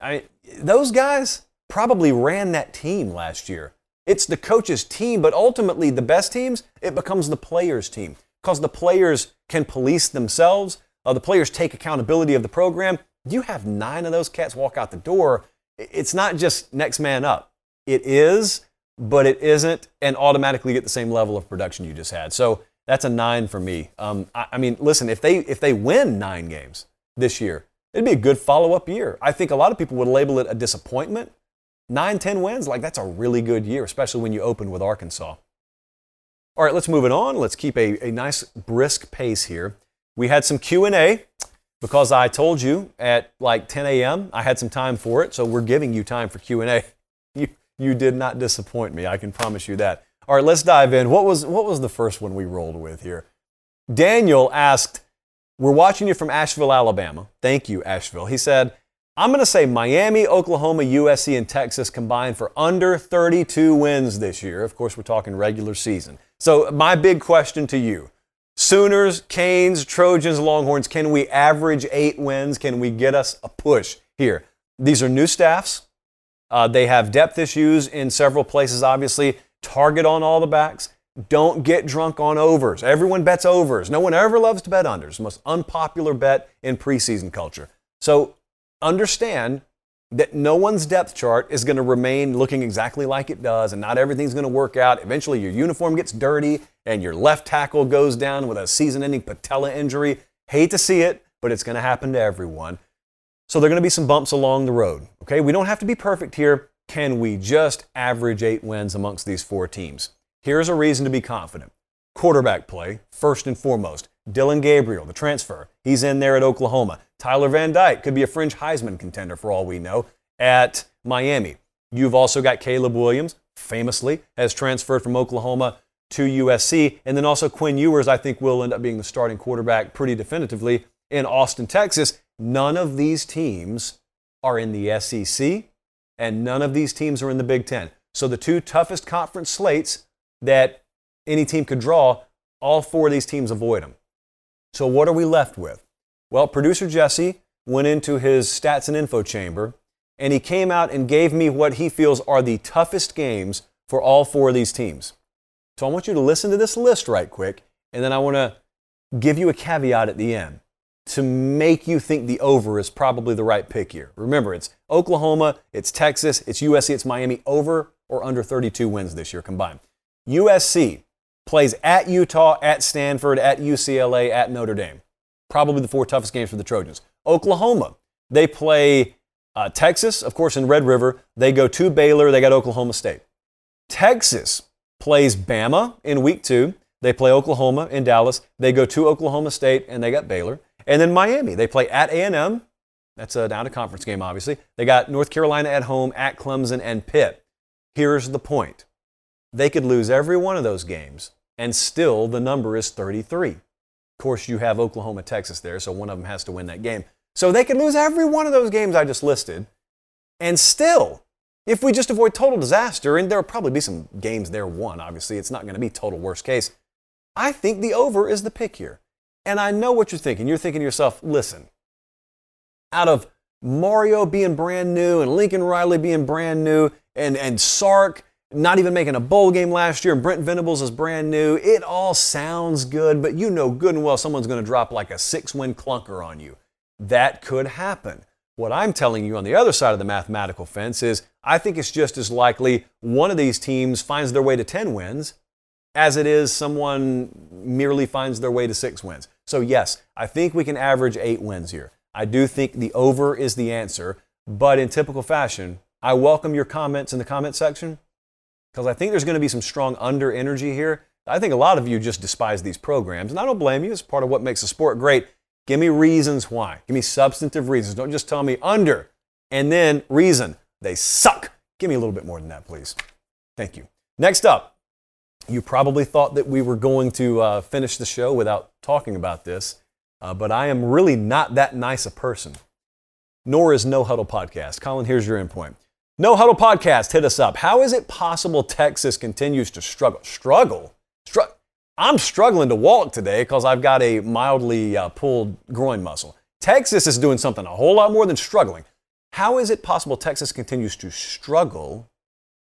I, those guys probably ran that team last year. It's the coach's team, but ultimately, the best teams, it becomes the players' team because the players can police themselves. Uh, the players take accountability of the program. You have nine of those cats walk out the door. It's not just next man up. It is, but it isn't, and automatically get the same level of production you just had. So that's a nine for me. Um, I, I mean, listen, if they if they win nine games this year, it'd be a good follow up year. I think a lot of people would label it a disappointment Nine, 10 wins, like that's a really good year, especially when you open with Arkansas. All right, let's move it on. Let's keep a, a nice brisk pace here. We had some Q&A because I told you at like 10 a.m. I had some time for it, so we're giving you time for Q&A. You, you did not disappoint me, I can promise you that. All right, let's dive in. What was, what was the first one we rolled with here? Daniel asked, We're watching you from Asheville, Alabama. Thank you, Asheville. He said, I'm going to say Miami, Oklahoma, USC, and Texas combined for under 32 wins this year. Of course, we're talking regular season. So, my big question to you Sooners, Canes, Trojans, Longhorns, can we average eight wins? Can we get us a push here? These are new staffs. Uh, they have depth issues in several places, obviously. Target on all the backs. Don't get drunk on overs. Everyone bets overs. No one ever loves to bet unders. Most unpopular bet in preseason culture. So understand that no one's depth chart is going to remain looking exactly like it does, and not everything's going to work out. Eventually, your uniform gets dirty, and your left tackle goes down with a season ending patella injury. Hate to see it, but it's going to happen to everyone. So, there are going to be some bumps along the road. Okay, we don't have to be perfect here. Can we just average eight wins amongst these four teams? Here's a reason to be confident quarterback play, first and foremost. Dillon Gabriel, the transfer, he's in there at Oklahoma. Tyler Van Dyke could be a fringe Heisman contender for all we know at Miami. You've also got Caleb Williams, famously, has transferred from Oklahoma to USC. And then also Quinn Ewers, I think, will end up being the starting quarterback pretty definitively in Austin, Texas. None of these teams are in the SEC, and none of these teams are in the Big Ten. So the two toughest conference slates that any team could draw, all four of these teams avoid them. So what are we left with? Well, producer Jesse went into his stats and info chamber and he came out and gave me what he feels are the toughest games for all four of these teams. So I want you to listen to this list right quick and then I want to give you a caveat at the end to make you think the over is probably the right pick here. Remember, it's Oklahoma, it's Texas, it's USC, it's Miami over or under 32 wins this year combined. USC plays at Utah, at Stanford, at UCLA, at Notre Dame. Probably the four toughest games for the Trojans. Oklahoma, they play uh, Texas, of course, in Red River. They go to Baylor, they got Oklahoma State. Texas plays Bama in week two. They play Oklahoma in Dallas. They go to Oklahoma State and they got Baylor. And then Miami. They play at A&M. That's a down to conference game, obviously. They got North Carolina at home, at Clemson and Pitt. Here's the point. They could lose every one of those games, and still the number is 33. Of course, you have Oklahoma, Texas there, so one of them has to win that game. So they could lose every one of those games I just listed, and still, if we just avoid total disaster, and there'll probably be some games there won, obviously, it's not going to be total worst case. I think the over is the pick here. And I know what you're thinking. You're thinking to yourself, listen, out of Mario being brand new and Lincoln Riley being brand new and, and Sark not even making a bowl game last year and Brent Venables is brand new, it all sounds good, but you know good and well someone's going to drop like a six win clunker on you. That could happen. What I'm telling you on the other side of the mathematical fence is I think it's just as likely one of these teams finds their way to 10 wins as it is someone merely finds their way to six wins. So, yes, I think we can average eight wins here. I do think the over is the answer, but in typical fashion, I welcome your comments in the comment section because I think there's going to be some strong under energy here. I think a lot of you just despise these programs, and I don't blame you. It's part of what makes a sport great. Give me reasons why. Give me substantive reasons. Don't just tell me under and then reason. They suck. Give me a little bit more than that, please. Thank you. Next up, you probably thought that we were going to uh, finish the show without talking about this, uh, but I am really not that nice a person. Nor is No Huddle Podcast. Colin, here's your endpoint. No Huddle Podcast, hit us up. How is it possible Texas continues to struggle? Struggle? Str- I'm struggling to walk today because I've got a mildly uh, pulled groin muscle. Texas is doing something a whole lot more than struggling. How is it possible Texas continues to struggle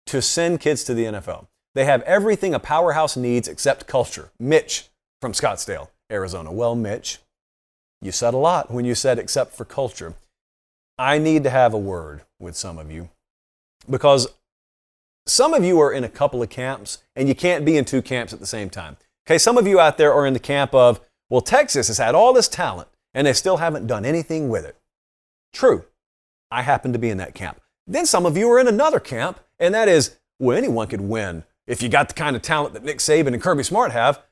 to send kids to the NFL? They have everything a powerhouse needs except culture. Mitch from Scottsdale, Arizona. Well, Mitch, you said a lot when you said except for culture. I need to have a word with some of you because some of you are in a couple of camps and you can't be in two camps at the same time. Okay, some of you out there are in the camp of, well, Texas has had all this talent and they still haven't done anything with it. True. I happen to be in that camp. Then some of you are in another camp, and that is, well, anyone could win if you got the kind of talent that Nick Saban and Kirby Smart have,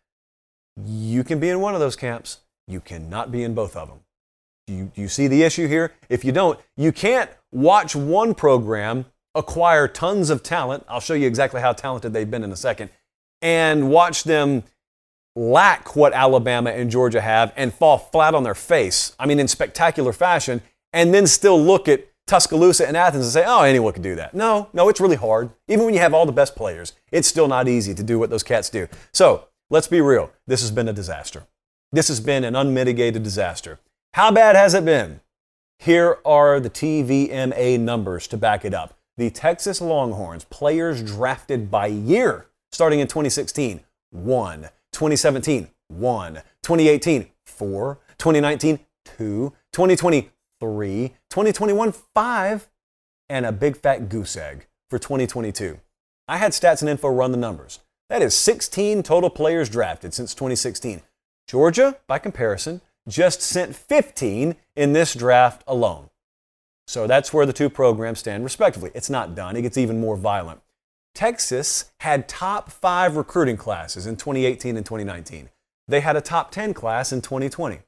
you can be in one of those camps. You cannot be in both of them. Do you, you see the issue here? If you don't, you can't watch one program acquire tons of talent. I'll show you exactly how talented they've been in a second. And watch them lack what Alabama and Georgia have and fall flat on their face. I mean, in spectacular fashion, and then still look at Tuscaloosa and Athens and say, oh, anyone can do that. No, no, it's really hard. Even when you have all the best players, it's still not easy to do what those cats do. So let's be real. This has been a disaster. This has been an unmitigated disaster. How bad has it been? Here are the TVMA numbers to back it up. The Texas Longhorns, players drafted by year, starting in 2016, one. 2017, one. 2018, four. 2019, two. 2020, three, 2021, five, and a big fat goose egg for 2022. I had Stats and Info run the numbers. That is 16 total players drafted since 2016. Georgia, by comparison, just sent 15 in this draft alone. So that's where the two programs stand respectively. It's not done, it gets even more violent. Texas had top five recruiting classes in 2018 and 2019. They had a top 10 class in 2020.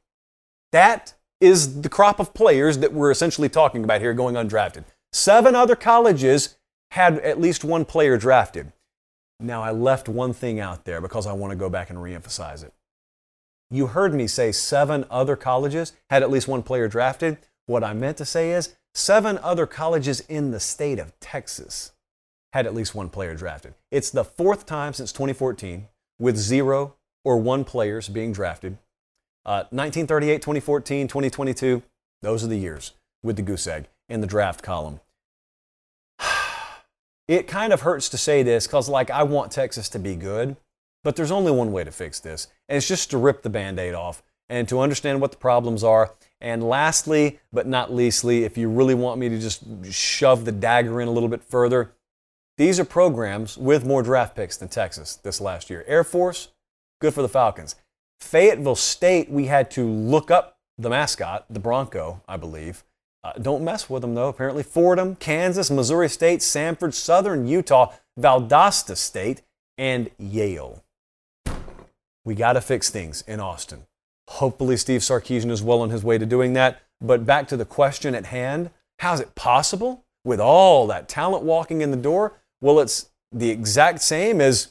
That is the crop of players that we're essentially talking about here going undrafted. Seven other colleges had at least one player drafted. Now, I left one thing out there because I want to go back and reemphasize it. You heard me say seven other colleges had at least one player drafted. What I meant to say is seven other colleges in the state of Texas had at least one player drafted. It's the fourth time since 2014 with zero or one players being drafted. Uh, 1938, 2014, 2022, those are the years with the goose egg in the draft column. It kind of hurts to say this because, like, I want Texas to be good, but there's only one way to fix this, and it's just to rip the band aid off and to understand what the problems are. And lastly, but not leastly, if you really want me to just shove the dagger in a little bit further, these are programs with more draft picks than Texas this last year. Air Force, good for the Falcons. Fayetteville State, we had to look up the mascot, the Bronco, I believe. Uh, don't mess with them, though, apparently. Fordham, Kansas, Missouri State, Samford, Southern Utah, Valdosta State, and Yale. We got to fix things in Austin. Hopefully, Steve Sarkisian is well on his way to doing that. But back to the question at hand how's it possible with all that talent walking in the door? Well, it's the exact same as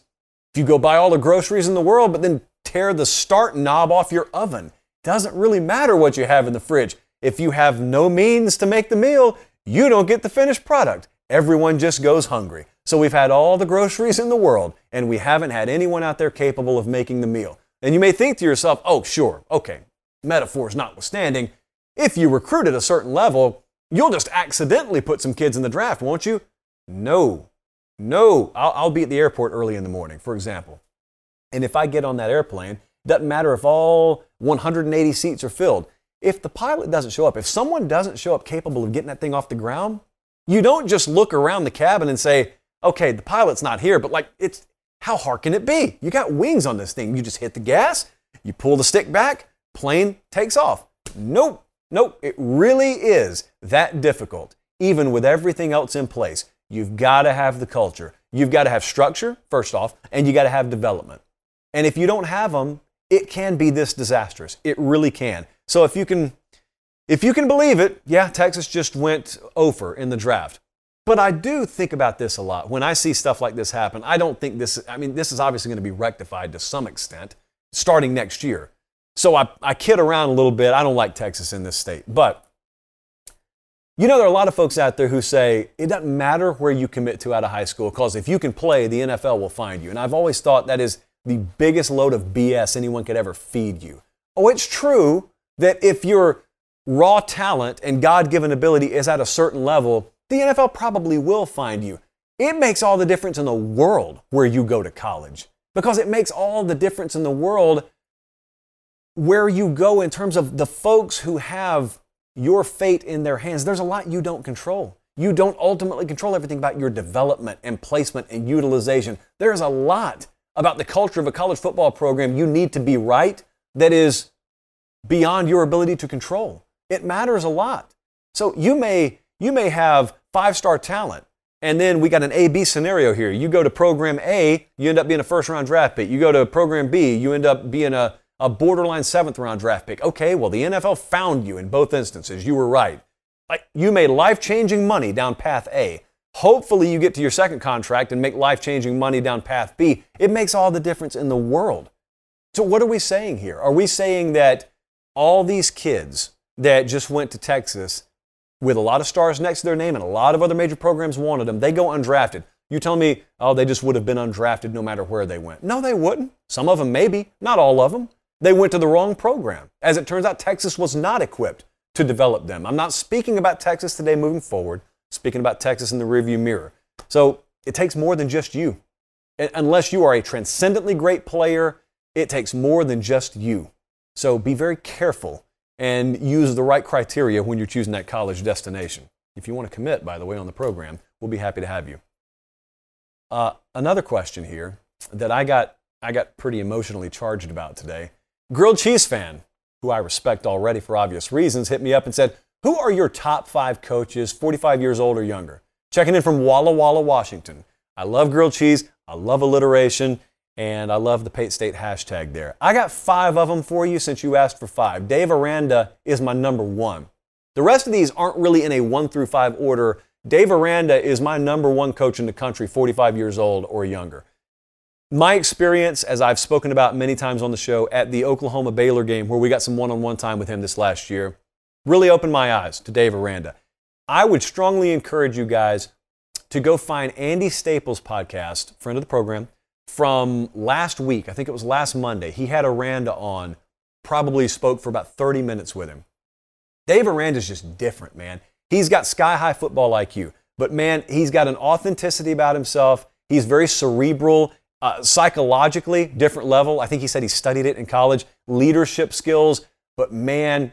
if you go buy all the groceries in the world, but then tear the start knob off your oven. Doesn't really matter what you have in the fridge. If you have no means to make the meal, you don't get the finished product. Everyone just goes hungry. So we've had all the groceries in the world, and we haven't had anyone out there capable of making the meal. And you may think to yourself, oh, sure, okay, metaphors notwithstanding, if you recruit at a certain level, you'll just accidentally put some kids in the draft, won't you? No, no. I'll, I'll be at the airport early in the morning, for example. And if I get on that airplane, doesn't matter if all 180 seats are filled. If the pilot doesn't show up, if someone doesn't show up capable of getting that thing off the ground, you don't just look around the cabin and say, okay, the pilot's not here, but like, it's how hard can it be? You got wings on this thing. You just hit the gas, you pull the stick back, plane takes off. Nope, nope, it really is that difficult, even with everything else in place. You've got to have the culture. You've got to have structure, first off, and you got to have development. And if you don't have them, it can be this disastrous. It really can. So if you can if you can believe it, yeah, Texas just went over in the draft. But I do think about this a lot. When I see stuff like this happen, I don't think this, I mean, this is obviously going to be rectified to some extent starting next year. So I, I kid around a little bit. I don't like Texas in this state. But, you know, there are a lot of folks out there who say it doesn't matter where you commit to out of high school because if you can play, the NFL will find you. And I've always thought that is the biggest load of BS anyone could ever feed you. Oh, it's true that if your raw talent and God given ability is at a certain level, the NFL probably will find you. It makes all the difference in the world where you go to college because it makes all the difference in the world where you go in terms of the folks who have your fate in their hands. There's a lot you don't control. You don't ultimately control everything about your development and placement and utilization. There's a lot about the culture of a college football program you need to be right that is beyond your ability to control. It matters a lot. So you may you may have five-star talent and then we got an A B scenario here. You go to program A, you end up being a first round draft pick. You go to program B, you end up being a, a borderline seventh round draft pick. Okay, well, the NFL found you in both instances. You were right. Like, you made life changing money down path A. Hopefully, you get to your second contract and make life changing money down path B. It makes all the difference in the world. So, what are we saying here? Are we saying that all these kids that just went to Texas with a lot of stars next to their name and a lot of other major programs wanted them, they go undrafted. You tell me, oh, they just would have been undrafted no matter where they went. No, they wouldn't. Some of them maybe, not all of them. They went to the wrong program. As it turns out, Texas was not equipped to develop them. I'm not speaking about Texas today moving forward, speaking about Texas in the rearview mirror. So it takes more than just you. Unless you are a transcendently great player, it takes more than just you. So be very careful and use the right criteria when you're choosing that college destination. If you want to commit, by the way, on the program, we'll be happy to have you. Uh, another question here that I got, I got pretty emotionally charged about today. Grilled cheese fan, who I respect already for obvious reasons, hit me up and said, Who are your top five coaches, 45 years old or younger? Checking in from Walla Walla, Washington. I love grilled cheese. I love alliteration and I love the Pate State hashtag there. I got five of them for you since you asked for five. Dave Aranda is my number one. The rest of these aren't really in a one through five order. Dave Aranda is my number one coach in the country, 45 years old or younger. My experience, as I've spoken about many times on the show, at the Oklahoma Baylor game, where we got some one on one time with him this last year, really opened my eyes to Dave Aranda. I would strongly encourage you guys to go find Andy Staples' podcast, friend of the program from last week. I think it was last Monday. He had Aranda on, probably spoke for about 30 minutes with him. Dave Aranda is just different, man. He's got sky high football IQ, but man, he's got an authenticity about himself. He's very cerebral, uh, psychologically, different level. I think he said he studied it in college, leadership skills. But man,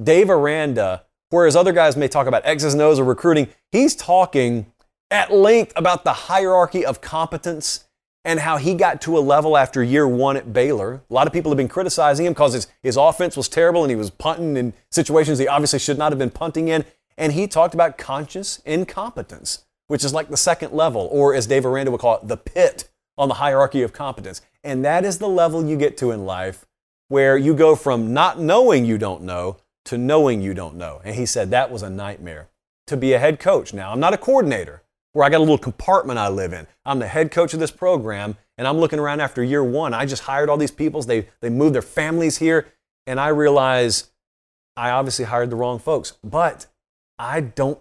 Dave Aranda, whereas other guys may talk about X's and O's or recruiting, he's talking at length about the hierarchy of competence and how he got to a level after year one at Baylor. A lot of people have been criticizing him because his, his offense was terrible and he was punting in situations he obviously should not have been punting in. And he talked about conscious incompetence, which is like the second level, or as Dave Aranda would call it, the pit on the hierarchy of competence. And that is the level you get to in life where you go from not knowing you don't know to knowing you don't know. And he said that was a nightmare to be a head coach. Now, I'm not a coordinator where I got a little compartment I live in. I'm the head coach of this program, and I'm looking around after year one. I just hired all these people. They, they moved their families here, and I realize I obviously hired the wrong folks. But I don't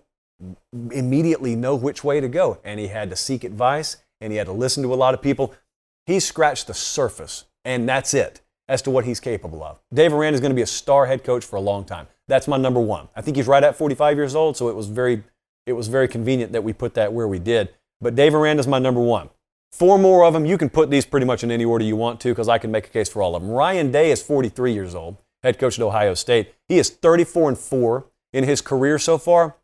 immediately know which way to go. And he had to seek advice, and he had to listen to a lot of people. He scratched the surface, and that's it as to what he's capable of. Dave Aranda is going to be a star head coach for a long time. That's my number one. I think he's right at 45 years old, so it was very, it was very convenient that we put that where we did. But Dave Aranda is my number one. Four more of them. You can put these pretty much in any order you want to because I can make a case for all of them. Ryan Day is 43 years old, head coach at Ohio State. He is 34 and 4 in his career so far.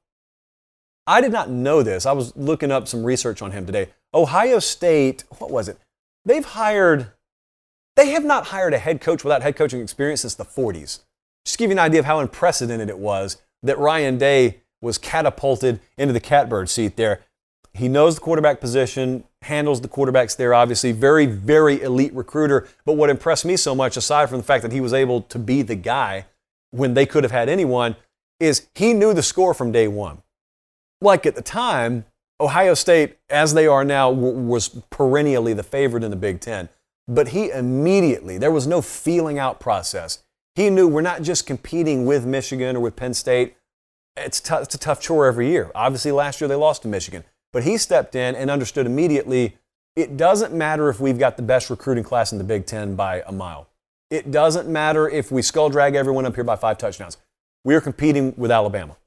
I did not know this. I was looking up some research on him today. Ohio State, what was it? They've hired they have not hired a head coach without head coaching experience since the 40s. Just give you an idea of how unprecedented it was that Ryan Day was catapulted into the catbird seat there. He knows the quarterback position, handles the quarterbacks there, obviously. Very, very elite recruiter. But what impressed me so much, aside from the fact that he was able to be the guy when they could have had anyone, is he knew the score from day one. Like at the time, Ohio State, as they are now, was perennially the favorite in the Big Ten. But he immediately, there was no feeling out process. He knew we're not just competing with Michigan or with Penn State. It's, t- it's a tough chore every year. Obviously, last year they lost to Michigan. But he stepped in and understood immediately it doesn't matter if we've got the best recruiting class in the Big Ten by a mile. It doesn't matter if we skull drag everyone up here by five touchdowns. We are competing with Alabama.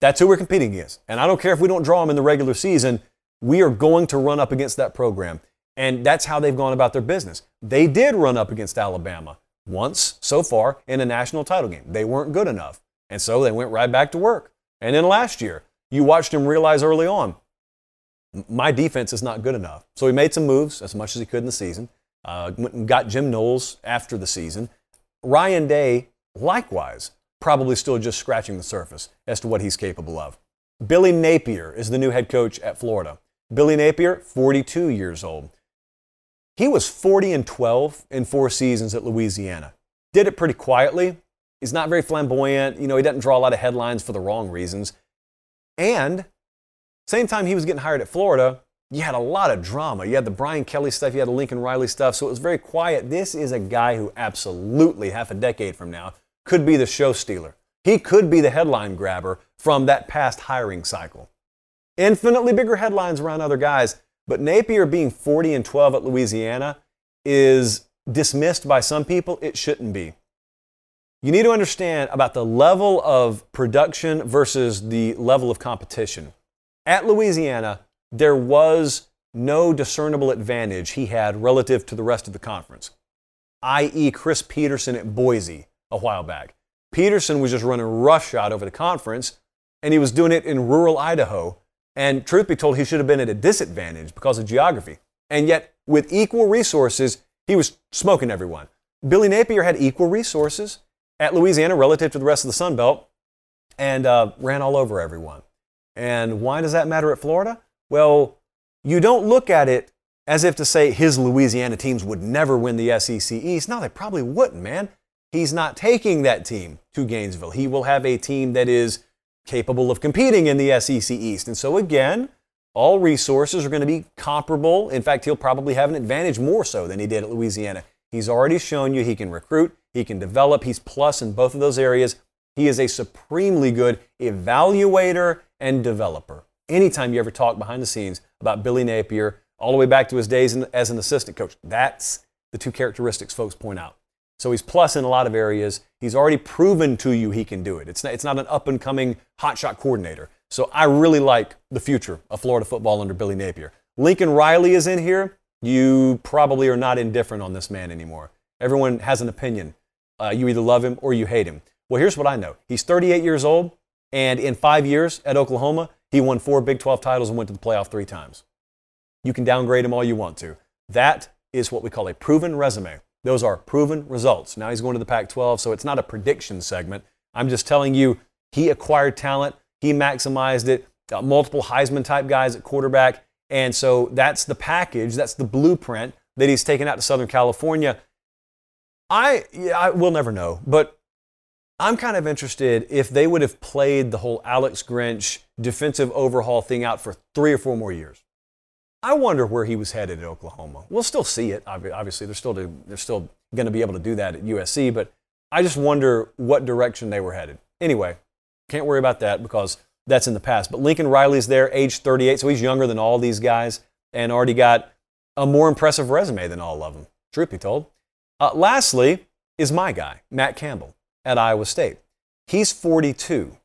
That's who we're competing against. And I don't care if we don't draw them in the regular season, we are going to run up against that program. And that's how they've gone about their business. They did run up against Alabama once so far in a national title game. They weren't good enough. And so they went right back to work. And then last year, you watched him realize early on, my defense is not good enough. So he made some moves as much as he could in the season. Uh, got Jim Knowles after the season. Ryan Day, likewise, probably still just scratching the surface as to what he's capable of. Billy Napier is the new head coach at Florida. Billy Napier, 42 years old. He was 40 and 12 in four seasons at Louisiana. Did it pretty quietly. He's not very flamboyant. You know, he doesn't draw a lot of headlines for the wrong reasons. And same time he was getting hired at Florida, you had a lot of drama. You had the Brian Kelly stuff, you had the Lincoln Riley stuff, so it was very quiet. This is a guy who absolutely, half a decade from now, could be the show stealer. He could be the headline grabber from that past hiring cycle. Infinitely bigger headlines around other guys, but Napier being 40 and 12 at Louisiana is dismissed by some people. It shouldn't be. You need to understand about the level of production versus the level of competition. At Louisiana, there was no discernible advantage he had relative to the rest of the conference, i.e., Chris Petersen at Boise a while back. Peterson was just running roughshod over the conference, and he was doing it in rural Idaho and truth be told, he should have been at a disadvantage because of geography. And yet, with equal resources, he was smoking everyone. Billy Napier had equal resources at Louisiana relative to the rest of the Sun Belt and uh, ran all over everyone. And why does that matter at Florida? Well, you don't look at it as if to say his Louisiana teams would never win the SEC East. No, they probably wouldn't, man. He's not taking that team to Gainesville. He will have a team that is capable of competing in the SEC East. And so, again, all resources are going to be comparable. In fact, he'll probably have an advantage more so than he did at Louisiana. He's already shown you he can recruit, he can develop, he's plus in both of those areas. He is a supremely good evaluator and developer. Anytime you ever talk behind the scenes about Billy Napier, all the way back to his days as an assistant coach, that's the two characteristics folks point out. So he's plus in a lot of areas. He's already proven to you he can do it. It's not, it's not an up and coming hotshot coordinator. So I really like the future of Florida football under Billy Napier. Lincoln Riley is in here. You probably are not indifferent on this man anymore. Everyone has an opinion. Uh, you either love him or you hate him. Well, here's what I know he's 38 years old, and in five years at Oklahoma, he won four Big 12 titles and went to the playoff three times. You can downgrade him all you want to. That is what we call a proven resume. Those are proven results. Now he's going to the Pac 12, so it's not a prediction segment. I'm just telling you, he acquired talent, he maximized it, got multiple Heisman type guys at quarterback, And so that's the package, that's the blueprint that he's taken out to Southern California. I, yeah, I will never know, but I'm kind of interested if they would have played the whole Alex Grinch defensive overhaul thing out for three or four more years. I wonder where he was headed at Oklahoma. We'll still see it. Obviously, they're still they're still going to be able to do that at USC, but I just wonder what direction they were headed. Anyway, can't worry about that because that's in the past. But Lincoln Riley's there, age 38, so he's younger than all these guys and already got a more impressive resume than all of them. Truth be told. Uh, lastly, is my guy, Matt Campbell at Iowa State. He's 42.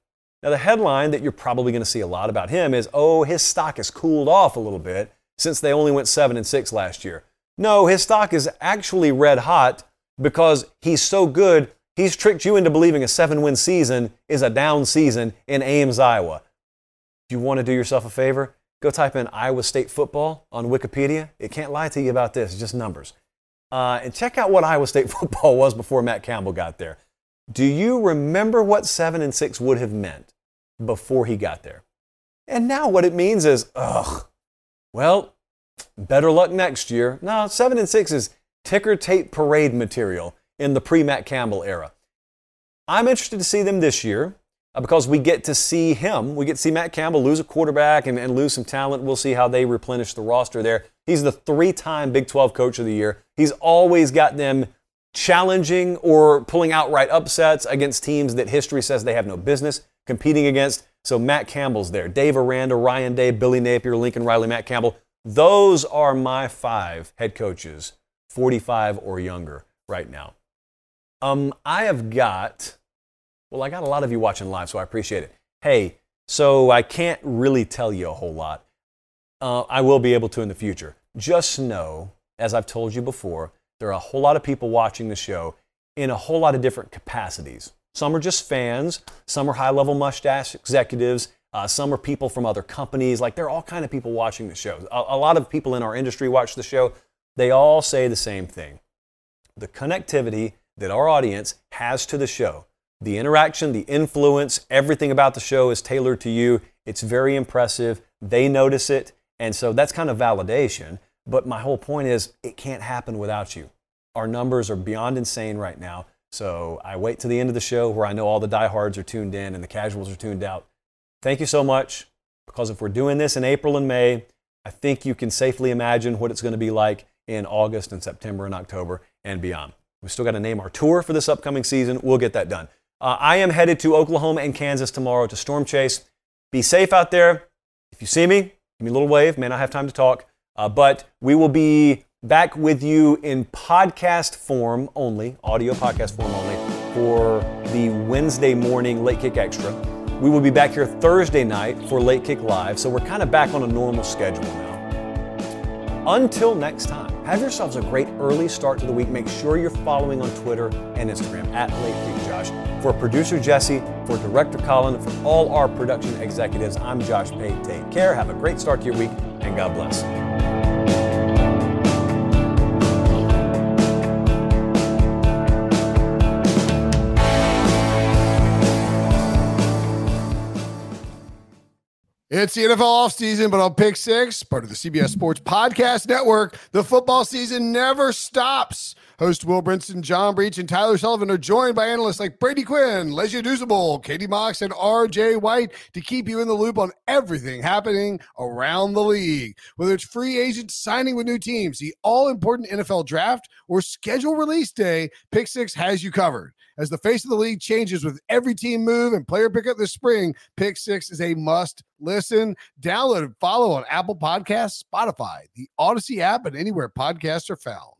Now, the headline that you're probably going to see a lot about him is, oh, his stock has cooled off a little bit since they only went 7 and 6 last year. No, his stock is actually red hot because he's so good, he's tricked you into believing a seven win season is a down season in Ames, Iowa. If you want to do yourself a favor, go type in Iowa State football on Wikipedia. It can't lie to you about this, it's just numbers. Uh, and check out what Iowa State football was before Matt Campbell got there. Do you remember what seven and six would have meant before he got there? And now what it means is, ugh, well, better luck next year. No, seven and six is ticker tape parade material in the pre Matt Campbell era. I'm interested to see them this year because we get to see him. We get to see Matt Campbell lose a quarterback and, and lose some talent. We'll see how they replenish the roster there. He's the three time Big 12 Coach of the Year. He's always got them challenging or pulling outright upsets against teams that history says they have no business competing against. So Matt Campbell's there. Dave Aranda, Ryan Day, Billy Napier, Lincoln Riley, Matt Campbell. Those are my five head coaches, 45 or younger right now. Um, I have got, well, I got a lot of you watching live, so I appreciate it. Hey, so I can't really tell you a whole lot. Uh, I will be able to in the future. Just know, as I've told you before, there are a whole lot of people watching the show in a whole lot of different capacities. Some are just fans, some are high level mustache executives, uh, some are people from other companies. Like, there are all kind of people watching the show. A, a lot of people in our industry watch the show. They all say the same thing the connectivity that our audience has to the show, the interaction, the influence, everything about the show is tailored to you. It's very impressive. They notice it. And so that's kind of validation. But my whole point is, it can't happen without you. Our numbers are beyond insane right now. So I wait to the end of the show where I know all the diehards are tuned in and the casuals are tuned out. Thank you so much. Because if we're doing this in April and May, I think you can safely imagine what it's going to be like in August and September and October and beyond. We still got to name our tour for this upcoming season. We'll get that done. Uh, I am headed to Oklahoma and Kansas tomorrow to storm chase. Be safe out there. If you see me, give me a little wave. May not have time to talk. Uh, but we will be back with you in podcast form only, audio podcast form only, for the Wednesday morning Late Kick Extra. We will be back here Thursday night for Late Kick Live, so we're kind of back on a normal schedule now. Until next time, have yourselves a great early start to the week. Make sure you're following on Twitter and Instagram at Late Kick Josh. For producer Jesse, for director Colin, for all our production executives, I'm Josh Pate. Take care, have a great start to your week, and God bless. It's the NFL offseason, but on Pick Six, part of the CBS Sports Podcast Network, the football season never stops. Host Will Brinson, John Breech, and Tyler Sullivan are joined by analysts like Brady Quinn, Leger Douzable, Katie Mox, and RJ White to keep you in the loop on everything happening around the league. Whether it's free agents signing with new teams, the all important NFL draft, or schedule release day, Pick Six has you covered. As the face of the league changes with every team move and player pickup this spring, Pick Six is a must listen. Download and follow on Apple Podcasts, Spotify, the Audacy app, and anywhere podcasts are found.